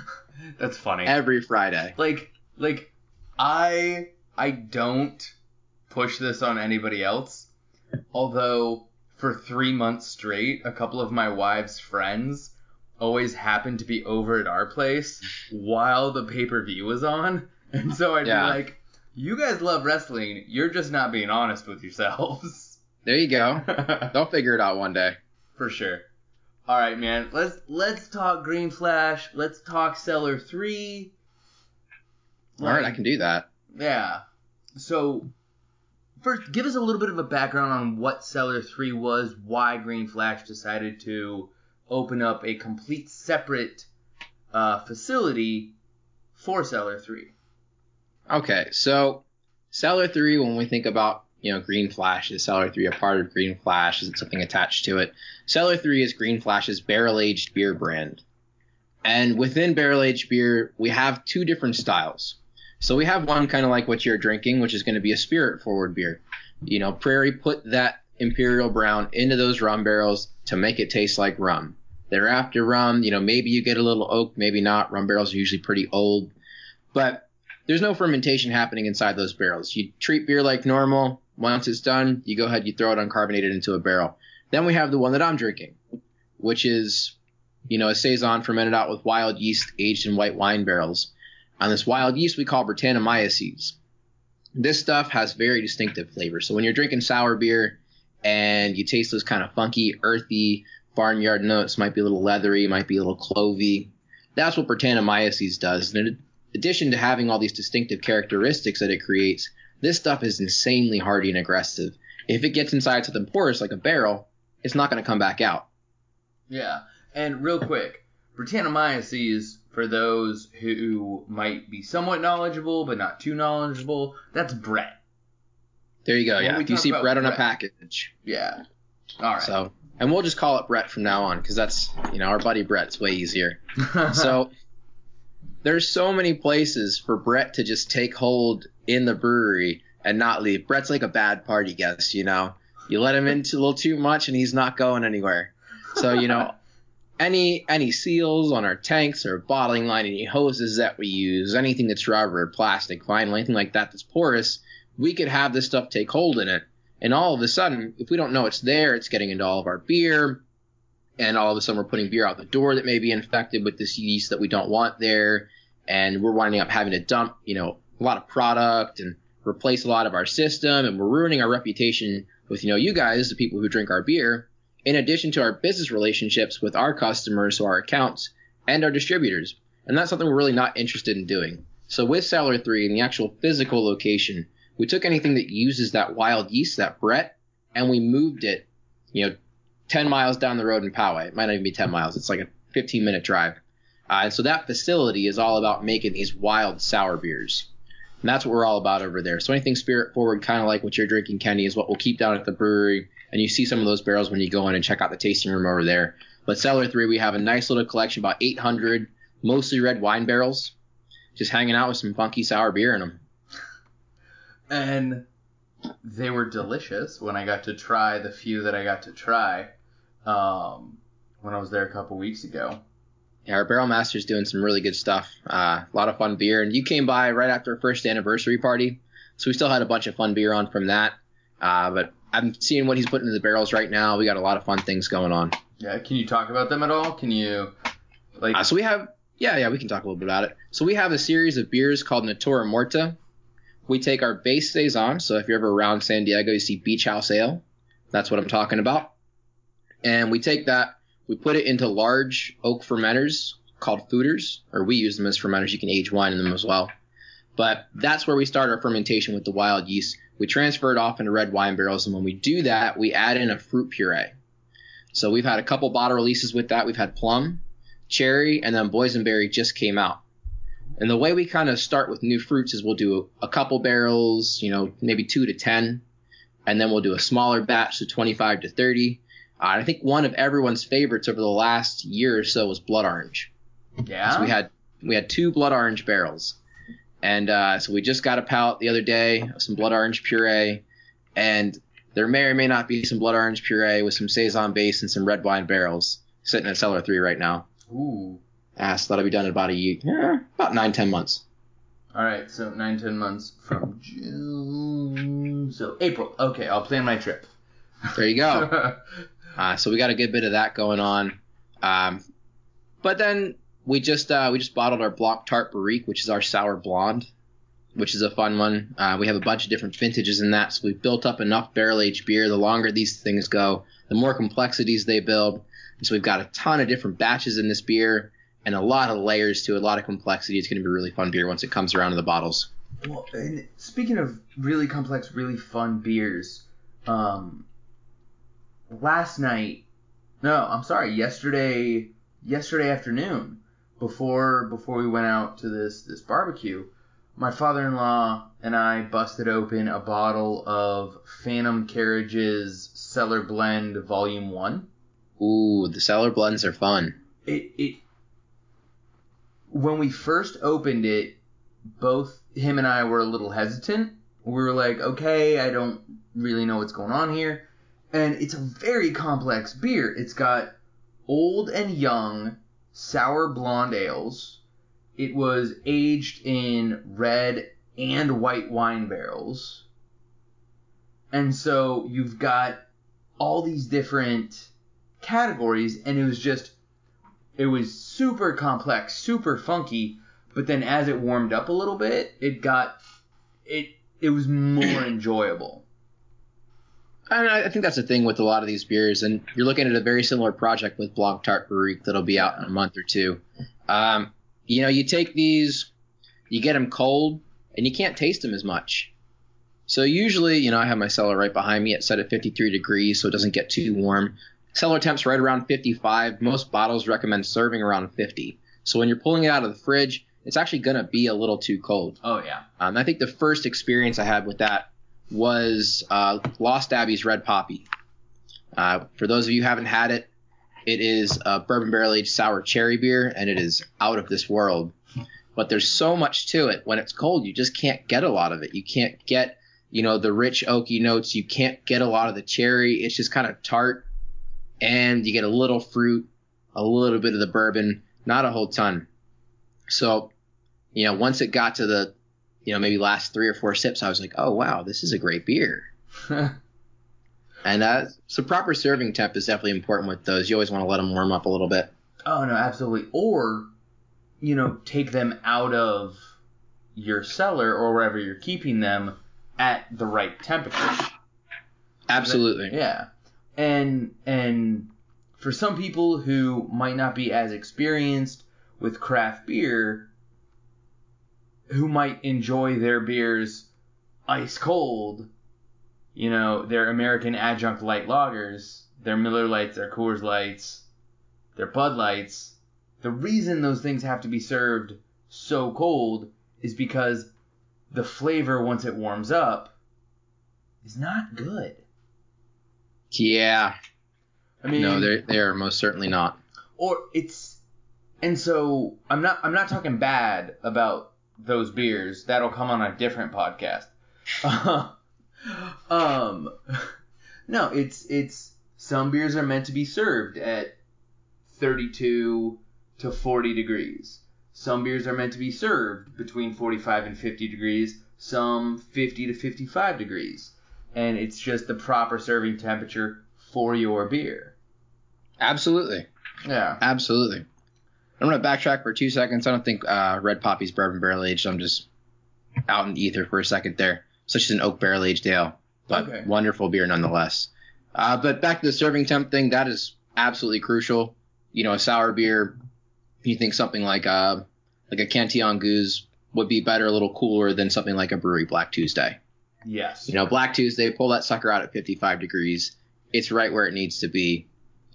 that's funny. every Friday. like like I I don't push this on anybody else. Although for 3 months straight, a couple of my wife's friends always happened to be over at our place while the pay-per-view was on. And so I'd Yeah. be like, "You guys love wrestling. You're just not being honest with yourselves." There you go. They'll figure it out one day. for sure. All right, man. Let's let's talk Green Flash. Let's talk Cellar Three. All right, I can do that. Yeah. So first, give us a little bit of a background on what Cellar Three was, why Green Flash decided to open up a complete separate uh, facility for Cellar Three. Okay, so Cellar 3, when we think about, you know, Green Flash, is Cellar 3 a part of Green Flash? Is it something attached to it? Cellar 3 is Green Flash's barrel aged beer brand. And within barrel aged beer, we have two different styles. So we have one kind of like what you're drinking, which is going to be a spirit forward beer. You know, Prairie put that Imperial Brown into those rum barrels to make it taste like rum. Thereafter rum, you know, maybe you get a little oak, maybe not. Rum barrels are usually pretty old. But there's no fermentation happening inside those barrels. You treat beer like normal. Once it's done, you go ahead, you throw it uncarbonated into a barrel. Then we have the one that I'm drinking, which is, you know, a saison fermented out with wild yeast aged in white wine barrels. On this wild yeast we call Brettanomyces. This stuff has very distinctive flavors. So when you're drinking sour beer and you taste those kind of funky, earthy barnyard notes, might be a little leathery, might be a little clovey. That's what Brettanomyces does. And in addition to having all these distinctive characteristics that it creates, this stuff is insanely hardy and aggressive. If it gets inside something porous like a barrel, it's not going to come back out. Yeah. And real quick, Brettanomyces, for those who might be somewhat knowledgeable but not too knowledgeable, that's Brett. There you go. When yeah. If you see Brett on a package. Yeah. All right. So, and we'll just call it Brett from now on because that's, you know, our buddy Brett's way easier. so there's so many places for Brett to just take hold in the brewery and not leave. Brett's like a bad party guest, you know. You let him into a little too much and he's not going anywhere. So, you know, any any seals on our tanks or bottling line, any hoses that we use, anything that's rubber, or plastic, vinyl, anything like that that's porous, we could have this stuff take hold in it. And all of a sudden, if we don't know it's there, it's getting into all of our beer, and all of a sudden we're putting beer out the door that may be infected with this yeast that we don't want there, and we're winding up having to dump, you know, a lot of product and replace a lot of our system, and we're ruining our reputation with, you know, you guys, the people who drink our beer, in addition to our business relationships with our customers, so our accounts, and our distributors. And that's something we're really not interested in doing. So with Cellar 3 and the actual physical location, we took anything that uses that wild yeast, that Brett, and we moved it, you know, 10 miles down the road in Poway. It might not even be 10 miles. It's like a 15 minute drive. Uh, and so that facility is all about making these wild sour beers. And that's what we're all about over there. So anything spirit forward, kind of like what you're drinking, Kenny, is what we'll keep down at the brewery. And you see some of those barrels when you go in and check out the tasting room over there. But Cellar 3, we have a nice little collection, about 800 mostly red wine barrels, just hanging out with some funky sour beer in them. and they were delicious when I got to try the few that I got to try um, when I was there a couple weeks ago. Yeah, our Barrel Master's doing some really good stuff. Uh, a lot of fun beer. And you came by right after our first anniversary party. So we still had a bunch of fun beer on from that. Uh, but I'm seeing what he's putting in the barrels right now. We got a lot of fun things going on. Yeah, can you talk about them at all? Can you like Uh, so we have, yeah, yeah, we can talk a little bit about it. So we have a series of beers called Natura Morta. We take our base saison. So if you're ever around San Diego, you see Beach House Ale. That's what I'm talking about. And we take that, we put it into large oak fermenters called foeders, or we use them as fermenters. You can age wine in them as well. But that's where we start our fermentation with the wild yeast. We transfer it off into red wine barrels, and when we do that, we add in a fruit puree. So we've had a couple bottle releases with that. We've had plum, cherry, and then boysenberry just came out. And the way we kind of start with new fruits is we'll do a couple barrels, you know, maybe two to 10, and then we'll do a smaller batch, so 25 to 30. Uh, I think one of everyone's favorites over the last year or so was blood orange. yeah? So we had we had two blood orange barrels, and uh, so we just got a pallet the other day of some blood orange puree, and there may or may not be some blood orange puree with some saison base and some red wine barrels sitting at cellar three right now. Ooh. Ah, so that'll be done in about a year, yeah, about nine ten months. All right, so nine ten months from June. So April. Okay, I'll plan my trip. There you go. Uh, so we got a good bit of that going on. Um, but then we just uh, we just bottled our Blanc Tart Barrique, which is our sour blonde. which is a fun one. Uh, we have a bunch of different vintages in that, so we've built up enough barrel aged beer. The longer these things go, the more complexities they build. And so we've got a ton of different batches in this beer and a lot of layers to it, a lot of complexity. It's going to be a really fun beer once it comes around to the bottles. Well, speaking of really complex, really fun beers, um, last night, no, I'm sorry, yesterday, yesterday afternoon, before before we went out to this this barbecue, my father-in-law and I busted open a bottle of Phantom Carriage's Cellar Blend Volume One. Ooh, the cellar blends are fun. It it when we first opened it, both him and I were a little hesitant. We were like, okay, I don't really know what's going on here. And it's a very complex beer. It's got old and young sour blonde ales. It was aged in red and white wine barrels. And so you've got all these different categories, and it was just, it was super complex, super funky. But then as it warmed up a little bit, it got, it, it was more enjoyable. And I I think that's the thing with a lot of these beers, and you're looking at a very similar project with Blanc Tart Barrique that'll be out in a month or two. Um, you know, you take these, you get them cold, and you can't taste them as much. So usually, you know, I have my cellar right behind me. It's set at 53 degrees, so it doesn't get too warm. Cellar temp's right around 55. Most bottles recommend serving around 50. So when you're pulling it out of the fridge, it's actually gonna be a little too cold. Oh yeah. Um, I think the first experience I had with that was uh, Lost Abbey's Red Poppy. Uh, for those of you who haven't had it, it is a bourbon barrel aged sour cherry beer, and it is out of this world. But there's so much to it. When it's cold, you just can't get a lot of it. You can't get, you know, the rich oaky notes. You can't get a lot of the cherry. It's just kind of tart, and you get a little fruit, a little bit of the bourbon, not a whole ton. So, you know, once it got to the you know, maybe last three or four sips, I was like, oh wow, this is a great beer. And uh, so proper serving temp is definitely important with those. You always want to let them warm up a little bit. Oh no, absolutely. Or, you know, take them out of your cellar or wherever you're keeping them at the right temperature. Absolutely. Yeah. And and for some people who might not be as experienced with craft beer, who might enjoy their beers ice cold, you know, their American adjunct light lagers, their Miller Lights, their Coors Lights, their Bud Lights, the reason those things have to be served so cold is because the flavor once it warms up is not good. Yeah. I mean, no, they they are most certainly not. or it's and so I'm not I'm not talking bad about those beers. That'll come on a different podcast. um, no, it's it's some beers are meant to be served at 32 to 40 degrees. Some beers are meant to be served between 45 and 50 degrees. Some 50 to 55 degrees, and it's just the proper serving temperature for your beer. Absolutely. Yeah. Absolutely. I'm gonna backtrack for two seconds. I don't think uh, Red Poppy's bourbon barrel aged. I'm just out in the ether for a second there. Such as an oak barrel aged ale, but Okay. wonderful beer nonetheless. Uh, but back to the serving temp thing, that is absolutely crucial. You know, a sour beer, you think something like a like a Cantillon Gueuze would be better, a little cooler than something like a Bruery Black Tuesday. Yes. You know, Black Tuesday, pull that sucker out at 55 degrees. It's right where it needs to be.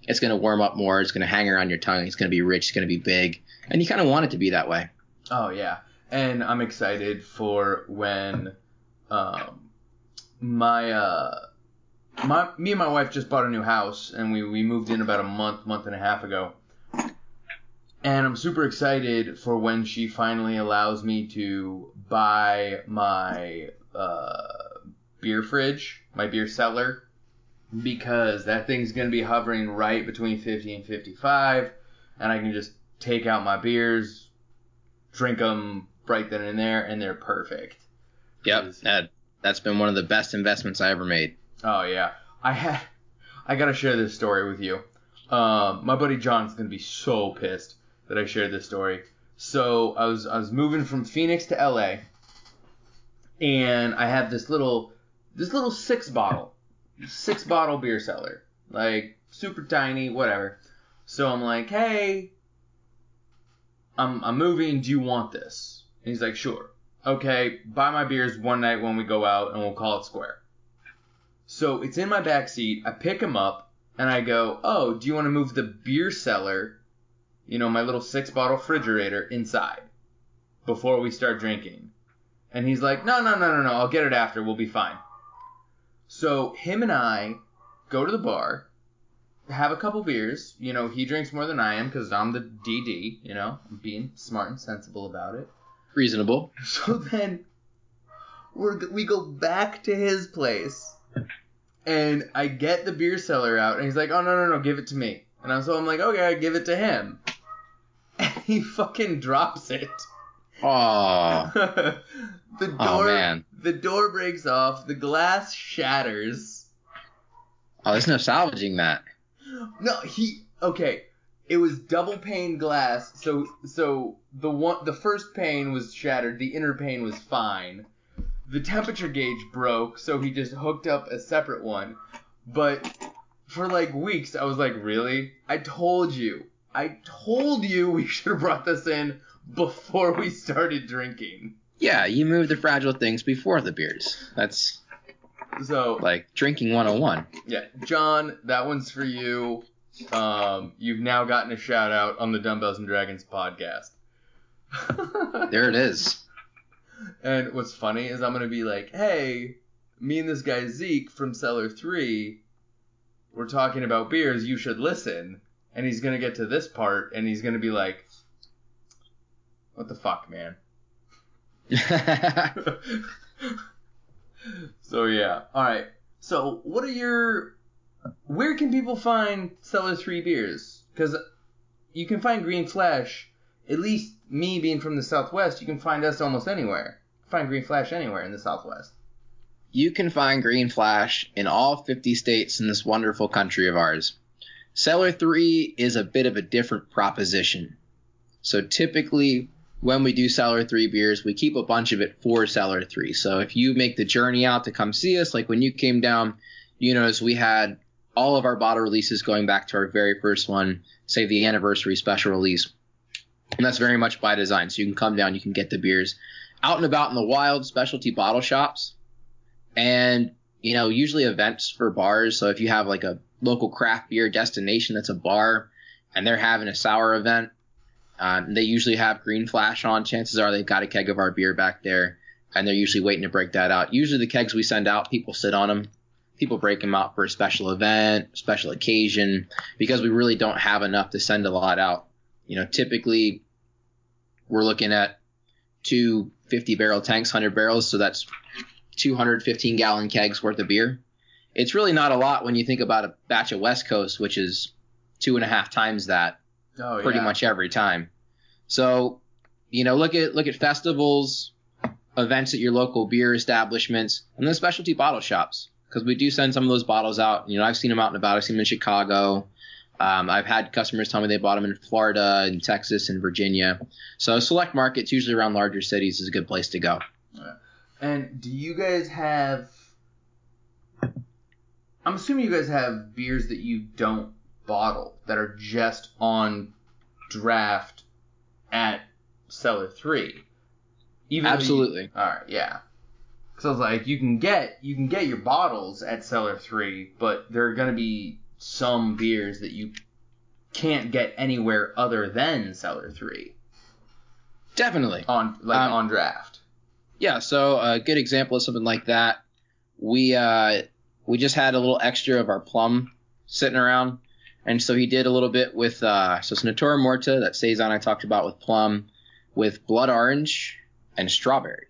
It's going to warm up more. It's going to hang around your tongue. It's going to be rich. It's going to be big. And you kind of want it to be that way. Oh yeah, and I'm excited for when um, my uh, my me and my wife just bought a new house, and we we moved in about a month, month and a half ago. And I'm super excited for when she finally allows me to buy my uh, beer fridge, my beer cellar, because that thing's gonna be hovering right between 50 and 55, and I can just take out my beers, drink them right then and there, and they're perfect. Yep. That, that's been one of the best investments I ever made. Oh yeah, I had. I gotta share this story with you. Um, my buddy John's gonna be so pissed that I shared this story. So I was I was moving from Phoenix to LA, and I have this little this little six bottle six bottle beer cellar, like super tiny, whatever. So I'm like, hey, I'm I'm moving. Do you want this? And he's like, sure. Okay, buy my beers one night when we go out, and we'll call it square. So it's in my back seat. I pick him up, and I go, oh, do you want to move the beer cellar, you know, my little six bottle refrigerator inside before we start drinking? And he's like, no, no, no, no, no. I'll get it after. We'll be fine. So him and I go to the bar, have a couple beers. You know, he drinks more than I am because I'm the DD. You know, I'm being smart and sensible about it. Reasonable. So then we're, we go back to his place, and I get the beer cellar out, and he's like, "Oh no no no, give it to me." And I'm so I'm like, "Okay, I give it to him," and he fucking drops it. Oh, the oh, door, Oh, man. the door breaks off, the glass shatters. oh, there's no salvaging that. No, he okay. It was double pane glass, so so the one the first pane was shattered, the inner pane was fine. The temperature gauge broke, so he just hooked up a separate one. But for like weeks, I was like, really? I told you. I told you we should have brought this in before we started drinking. Yeah, you move the fragile things before the beers. That's So like drinking 101. Yeah, John, that one's for you. Um, you've now gotten a shout out on the Dumbbells and Dragons podcast. There it is. And what's funny is I'm gonna be like, hey, me and this guy Zeke from Cellar Three, we're talking about beers. You should listen. And he's gonna get to this part, and he's gonna be like, what the fuck, man? so yeah. All right. So what are your where can people find Cellar 3 beers? Cuz you can find Green Flash, at least me being from the southwest, you can find us almost anywhere. Find Green Flash anywhere in the southwest. you can find Green Flash in all 50 states in this wonderful country of ours. Cellar 3 is a bit of a different proposition. So typically, when we do Cellar 3 beers, we keep a bunch of it for Cellar 3. So if you make the journey out to come see us, like when you came down, you notice we had all of our bottle releases going back to our very first one, say the anniversary special release. And that's very much by design. So you can come down, you can get the beers out and about in the wild specialty bottle shops and you know usually events for bars so if you have like a local craft beer destination that's a bar and they're having a sour event um, they usually have green flash on. Chances are they've got a keg of our beer back there and they're usually waiting to break that out. Usually the kegs we send out people sit on them people break them out for a special event special occasion because we really don't have enough to send a lot out. You know typically we're looking at two 50 barrel tanks 100 barrels so that's 215 gallon kegs worth of beer. It's really not a lot when you think about a batch of West Coast, which is two and a half times that Oh pretty much every time. So, you know, look at look at festivals, events at your local beer establishments, and then specialty bottle shops because we do send some of those bottles out. You know, I've seen them out and about. I've seen them in Chicago. Um, I've had customers tell me they bought them in Florida and Texas and Virginia. So select markets, usually around larger cities, is a good place to go. And do you guys have I'm assuming you guys have beers that you don't bottle that are just on draft at Cellar 3. Even though you- Absolutely. All right, yeah. So it's like you can get you can get your bottles at Cellar Three, but there are gonna be some beers that you can't get anywhere other than Cellar Three Definitely. on like Um, on draft. Yeah, so a good example of something like that, we uh, we just had a little extra of our plum sitting around, and so he did a little bit with uh, so it's Natura Morta that saison I talked about with plum, with blood orange and strawberry,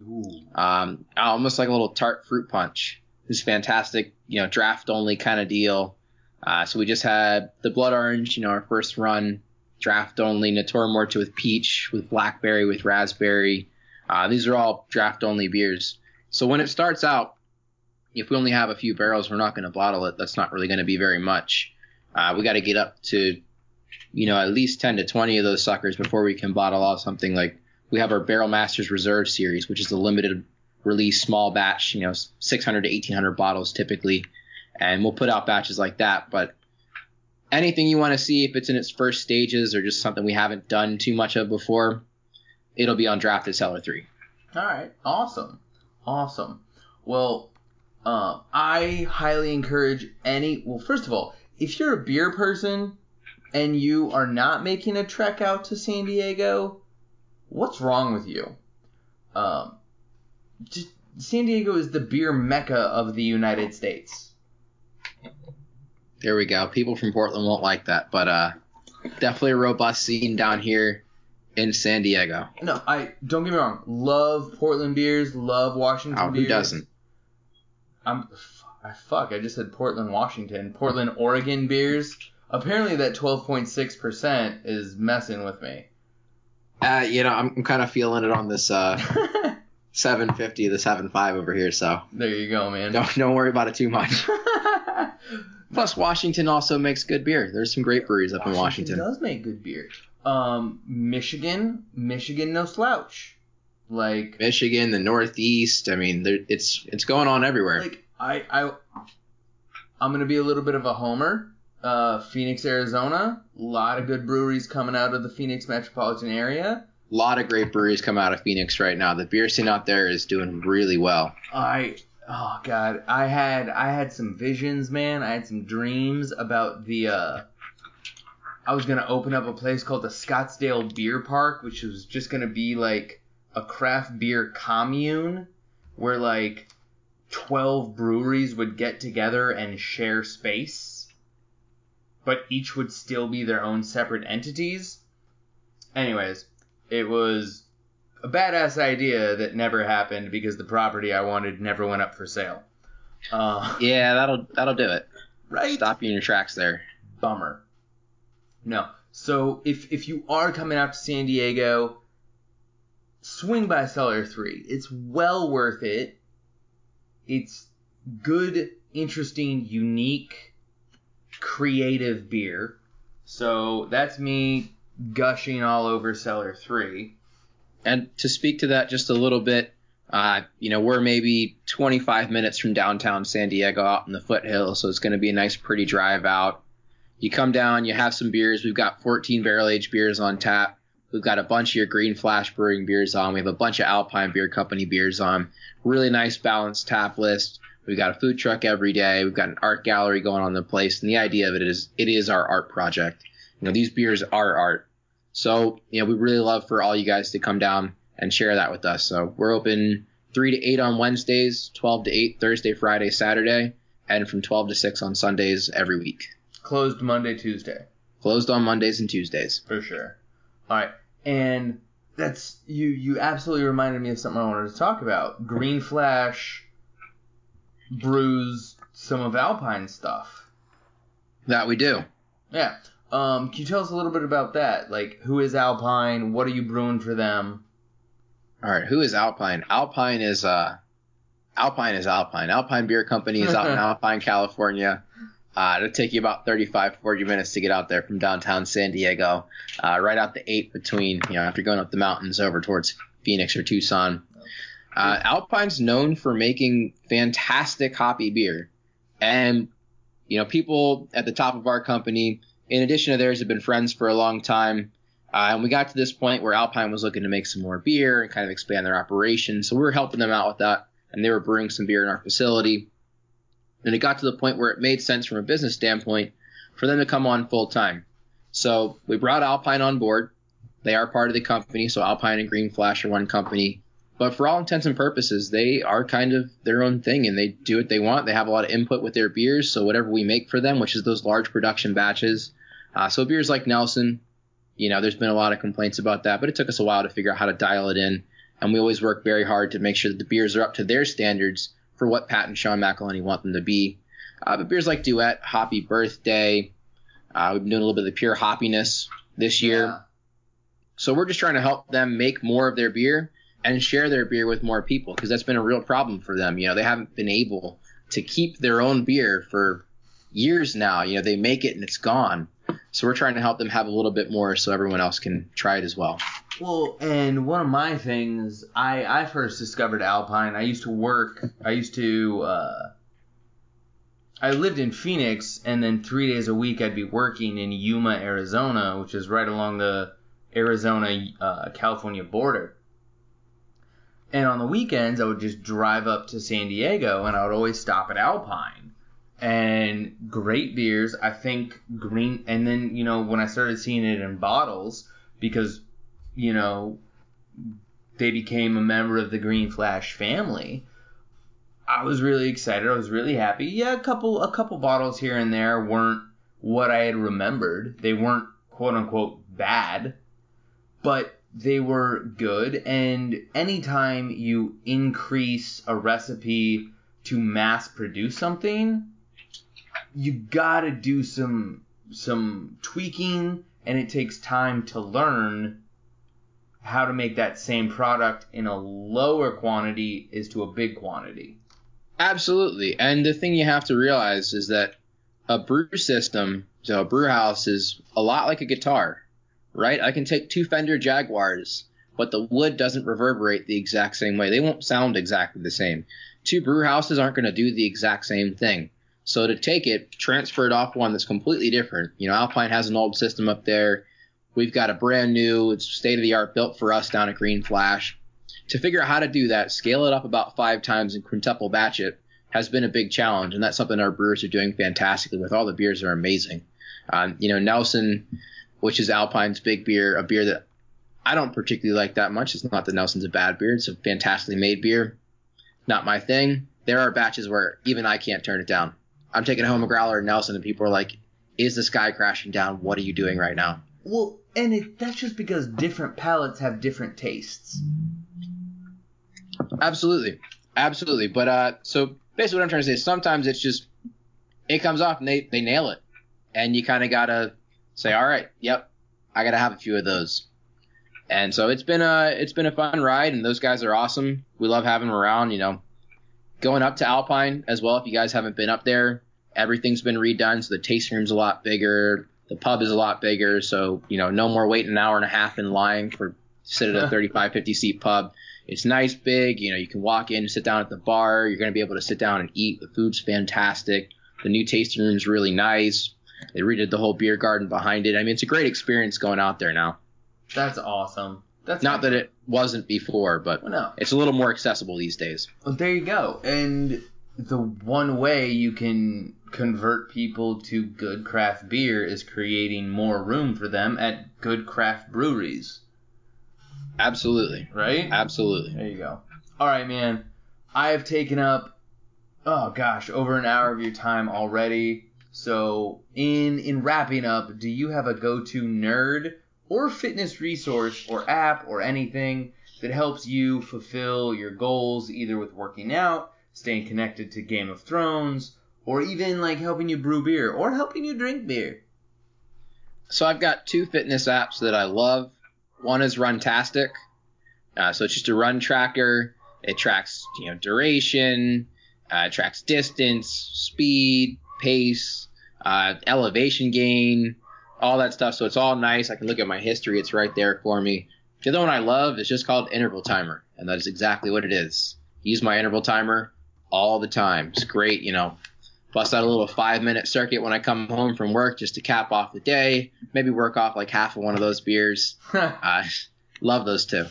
Ooh. um, almost like a little tart fruit punch. This fantastic, you know, draft only kind of deal. Uh, so we just had the blood orange, you know, our first run, draft only Natura Morta with peach, with blackberry, with raspberry. Uh, these are all draft only beers. So when it starts out, if we only have a few barrels, we're not going to bottle it. That's not really going to be very much. Uh, we got to get up to, you know, at least 10 to 20 of those suckers before we can bottle off something like we have our Barrel Masters Reserve series, which is a limited release small batch, you know, 600 to 1800 bottles typically, and we'll put out batches like that. But anything you want to see, if it's in its first stages or just something we haven't done too much of before, it'll be on draft at Cellar 3. All right, awesome, awesome. Well, uh, I highly encourage any. Well, first of all, if you're a beer person and you are not making a trek out to San Diego, what's wrong with you? Um, just San Diego is the beer mecca of the United States. There we go. People from Portland won't like that, but uh, definitely a robust scene down here in San Diego. No, I don't get me wrong. Love Portland beers. Love Washington Oh, beers. who doesn't? I'm. I fuck. I just said Portland, Washington. Portland, Oregon beers. Apparently, that 12.6% is messing with me. Uh, you know, I'm, I'm kind of feeling it on this uh, 750, the 75 over here, so there you go, man. don't don't worry about it too much. Plus, Washington also makes good beer. There's some great breweries up in Washington. It does make good beer. Um, Michigan, Michigan, no slouch. Like, Michigan, the Northeast. I mean, there, it's it's going on everywhere. like I, I, I'm gonna be a little bit of a homer. Uh, Phoenix, Arizona. A lot of good breweries coming out of the Phoenix metropolitan area. a lot of great breweries come out of Phoenix right now. The beer scene out there is doing really well. I oh god, I had I had some visions, man. I had some dreams about the uh I was gonna open up a place called the Scottsdale Beer Park, which was just gonna be like a craft beer commune where like twelve breweries would get together and share space. But each would still be their own separate entities. Anyways, it was a badass idea that never happened because the property I wanted never went up for sale. Uh, Yeah, that'll that'll do it. right? Stop you in your tracks there. Bummer. No. So if if you are coming out to San Diego, swing by Cellar 3. It's well worth it. It's good, interesting, unique, creative beer. So that's me gushing all over Cellar 3. And to speak to that just a little bit, uh, you know, we're maybe 25 minutes from downtown San Diego out in the foothills, so it's going to be a nice, pretty drive out. You come down, you have some beers. We've got 14 barrel aged beers on tap. We've got a bunch of your Green Flash Brewing beers on. We have a bunch of Alpine Beer Company beers on. Really nice, balanced tap list. We've got a food truck every day. We've got an art gallery going on in the place, and the idea of it is it is our art project. You know, these beers are art. So, you know, we really love for all you guys to come down and share that with us. So we're open 3 to 8 on Wednesdays, 12 to 8 Thursday, Friday, Saturday, and from 12 to 6 on Sundays every week. Closed Monday, Tuesday. Closed on Mondays and Tuesdays. For sure. All right, and that's you. You absolutely reminded me of something I wanted to talk about. Green Flash brews some of Alpine stuff. That we do. Yeah. Um, can you tell us a little bit about that? Like, who is Alpine? What are you brewing for them? All right, who is Alpine? Alpine is uh Alpine is Alpine. Alpine Beer Company is out in Alpine, California. Uh, it'll take you about 35, 40 minutes to get out there from downtown San Diego, uh, right out the eight between, you know, after going up the mountains over towards Phoenix or Tucson. Uh, Alpine's known for making fantastic hoppy beer. And, you know, people at the top of our company, in addition to theirs, have been friends for a long time. Uh, and we got to this point where Alpine was looking to make some more beer and kind of expand their operation. So we were helping them out with that. And they were brewing some beer in our facility. And it got to the point where it made sense from a business standpoint for them to come on full time. So we brought Alpine on board. They are part of the company. So Alpine and Green Flash are one company. But for all intents and purposes, they are kind of their own thing and they do what they want. They have a lot of input with their beers. So whatever we make for them, which is those large production batches. Uh, so beers like Nelson, you know, there's been a lot of complaints about that, but it took us a while to figure out how to dial it in. And we always work very hard to make sure that the beers are up to their standards for what Pat and Shawn McIlhenney want them to be. Uh, but beers like Duet, Hoppy Birthday, uh, we've been doing a little bit of the pure hoppiness this year. Yeah. So we're just trying to help them make more of their beer and share their beer with more people because that's been a real problem for them. You know, they haven't been able to keep their own beer for years now. You know, they make it and it's gone. So we're trying to help them have a little bit more so everyone else can try it as well. Well, and one of my things, I I first discovered Alpine. I used to work. I used to. Uh, I lived in Phoenix, and then three days a week I'd be working in Yuma, Arizona, which is right along the Arizona uh, California border. And on the weekends, I would just drive up to San Diego, and I would always stop at Alpine. And great beers. I think green. And then you know when I started seeing it in bottles, because you know they became a member of the Green Flash family. I was really excited. I was really happy. Yeah, a couple a couple bottles here and there weren't what I had remembered. They weren't quote unquote bad, but they were good. And anytime you increase a recipe to mass produce something, you gotta do some some tweaking, and it takes time to learn how to make that same product in a lower quantity is to a big quantity. Absolutely. And the thing you have to realize is that a brew system, so a brew house is a lot like a guitar, right? I can take two Fender Jaguars, but the wood doesn't reverberate the exact same way. They won't sound exactly the same. Two brew houses aren't going to do the exact same thing. So to take it, transfer it off one that's completely different. You know, Alpine has an old system up there. We've got a brand new, it's state of the art, built for us down at Green Flash. To figure out how to do that, scale it up about five times and quintuple batch it has been a big challenge, and that's something our brewers are doing fantastically with. All the beers are amazing. Um, you know, Nelson, which is Alpine's big beer, a beer that I don't particularly like that much. It's not that Nelson's a bad beer; it's a fantastically made beer. Not my thing. There are batches where even I can't turn it down. I'm taking home a growler at Nelson, and people are like, "Is the sky crashing down? What are you doing right now?" Well, and it, that's just because different palates have different tastes. Absolutely, absolutely. But uh, so basically, what I'm trying to say is sometimes it's just it comes off and they they nail it, and you kind of gotta say, all right, yep, I gotta have a few of those. And so it's been a it's been a fun ride, and those guys are awesome. We love having them around. You know, going up to Alpine as well. If you guys haven't been up there, everything's been redone, so the tasting room's a lot bigger. The pub is a lot bigger, so you know, no more waiting an hour and a half in line for sit at a 35, 50 seat pub. It's nice, big. You know, you can walk in, sit down at the bar. You're going to be able to sit down and eat. The food's fantastic. The new tasting room's really nice. They redid the whole beer garden behind it. I mean, it's a great experience going out there now. That's awesome. That's Not that it wasn't before, but Well, no. it's a little more accessible these days. Well, there you go. And the one way you can convert people to good craft beer is creating more room for them at good craft breweries, Absolutely. right? Absolutely. There you go. All right, man. I have taken up, oh gosh, over an hour of your time already. So, in in wrapping up, do you have a go-to nerd or fitness resource or app or anything that helps you fulfill your goals, either with working out, staying connected to Game of Thrones, or even like helping you brew beer or helping you drink beer? So I've got two fitness apps that I love. One is Runtastic. Uh, so it's just a run tracker. It tracks, you know, duration, uh, tracks distance, speed, pace, uh, elevation gain, all that stuff. So it's all nice. I can look at my history. It's right there for me. The other one I love is just called Interval Timer, and that is exactly what it is. Use my interval timer all the time. It's great, you know. Bust out a little five minute circuit when I come home from work just to cap off the day. Maybe work off like half of one of those beers. Uh, love those two.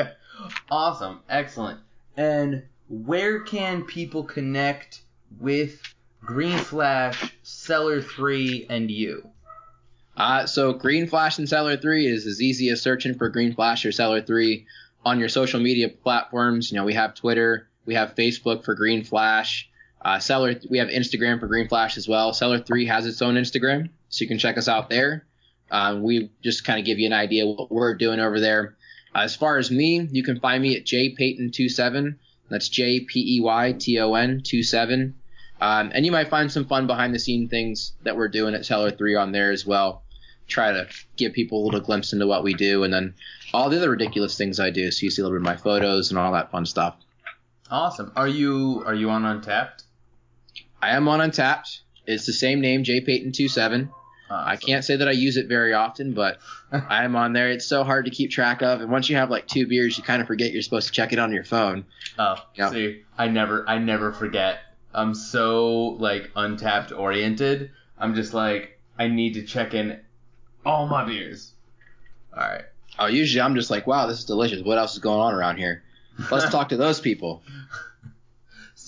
awesome. Excellent. And where can people connect with Green Flash, Cellar 3, and you? Uh, so Green Flash and Cellar 3 is as easy as searching for Green Flash or Cellar 3 on your social media platforms. You know, we have Twitter, we have Facebook for Green Flash. Uh, Cellar, we have Instagram for Green Flash as well. Cellar 3 has its own Instagram, so you can check us out there. Um, we just kind of give you an idea what we're doing over there. Uh, as far as me, you can find me at jpeyton27. That's J P E Y T O N 27. Um, and you might find some fun behind the scene things that we're doing at Cellar 3 on there as well. Try to give people a little glimpse into what we do, and then all the other ridiculous things I do. So you see a little bit of my photos and all that fun stuff. Awesome. Are you are you on Untappd? I am on Untappd. It's the same name, J Peyton 27. Uh, I can't say that I use it very often, but I am on there. It's so hard to keep track of, and once you have like two beers, you kind of forget you're supposed to check it on your phone. Oh, Yeah. see, I never, I never forget. I'm so like Untappd oriented. I'm just like, I need to check in all my beers. All right. Oh, usually I'm just like, wow, this is delicious. What else is going on around here? Let's talk to those people.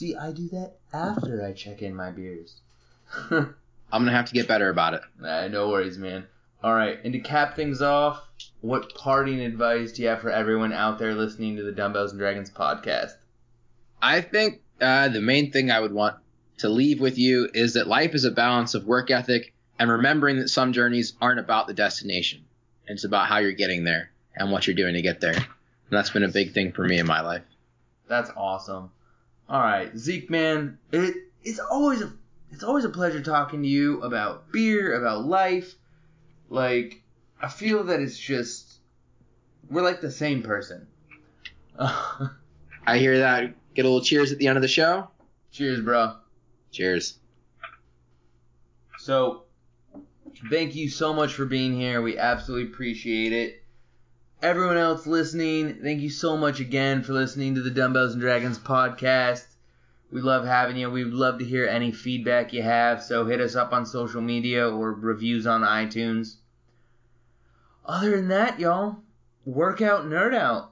See, I do that after I check in my beers. I'm gonna have to get better about it. Nah, no worries, man. All right, and to cap things off, what parting advice do you have for everyone out there listening to the Dumbbells and Dragons podcast? I think uh, the main thing I would want to leave with you is that life is a balance of work ethic and remembering that some journeys aren't about the destination. It's about how you're getting there and what you're doing to get there. And that's been a big thing for me in my life. That's awesome. All right, Zeke, man, it it's always a it's always a pleasure talking to you about beer, about life. Like, I feel that it's just we're like the same person. I hear that. Get a little cheers at the end of the show. Cheers, bro. Cheers. So, thank you so much for being here. We absolutely appreciate it. Everyone else listening, thank you so much again for listening to the Dumbbells and Dragons podcast. We love having you. We'd love to hear any feedback you have, so hit us up on social media or reviews on iTunes. Other than that, y'all, work out, nerd out.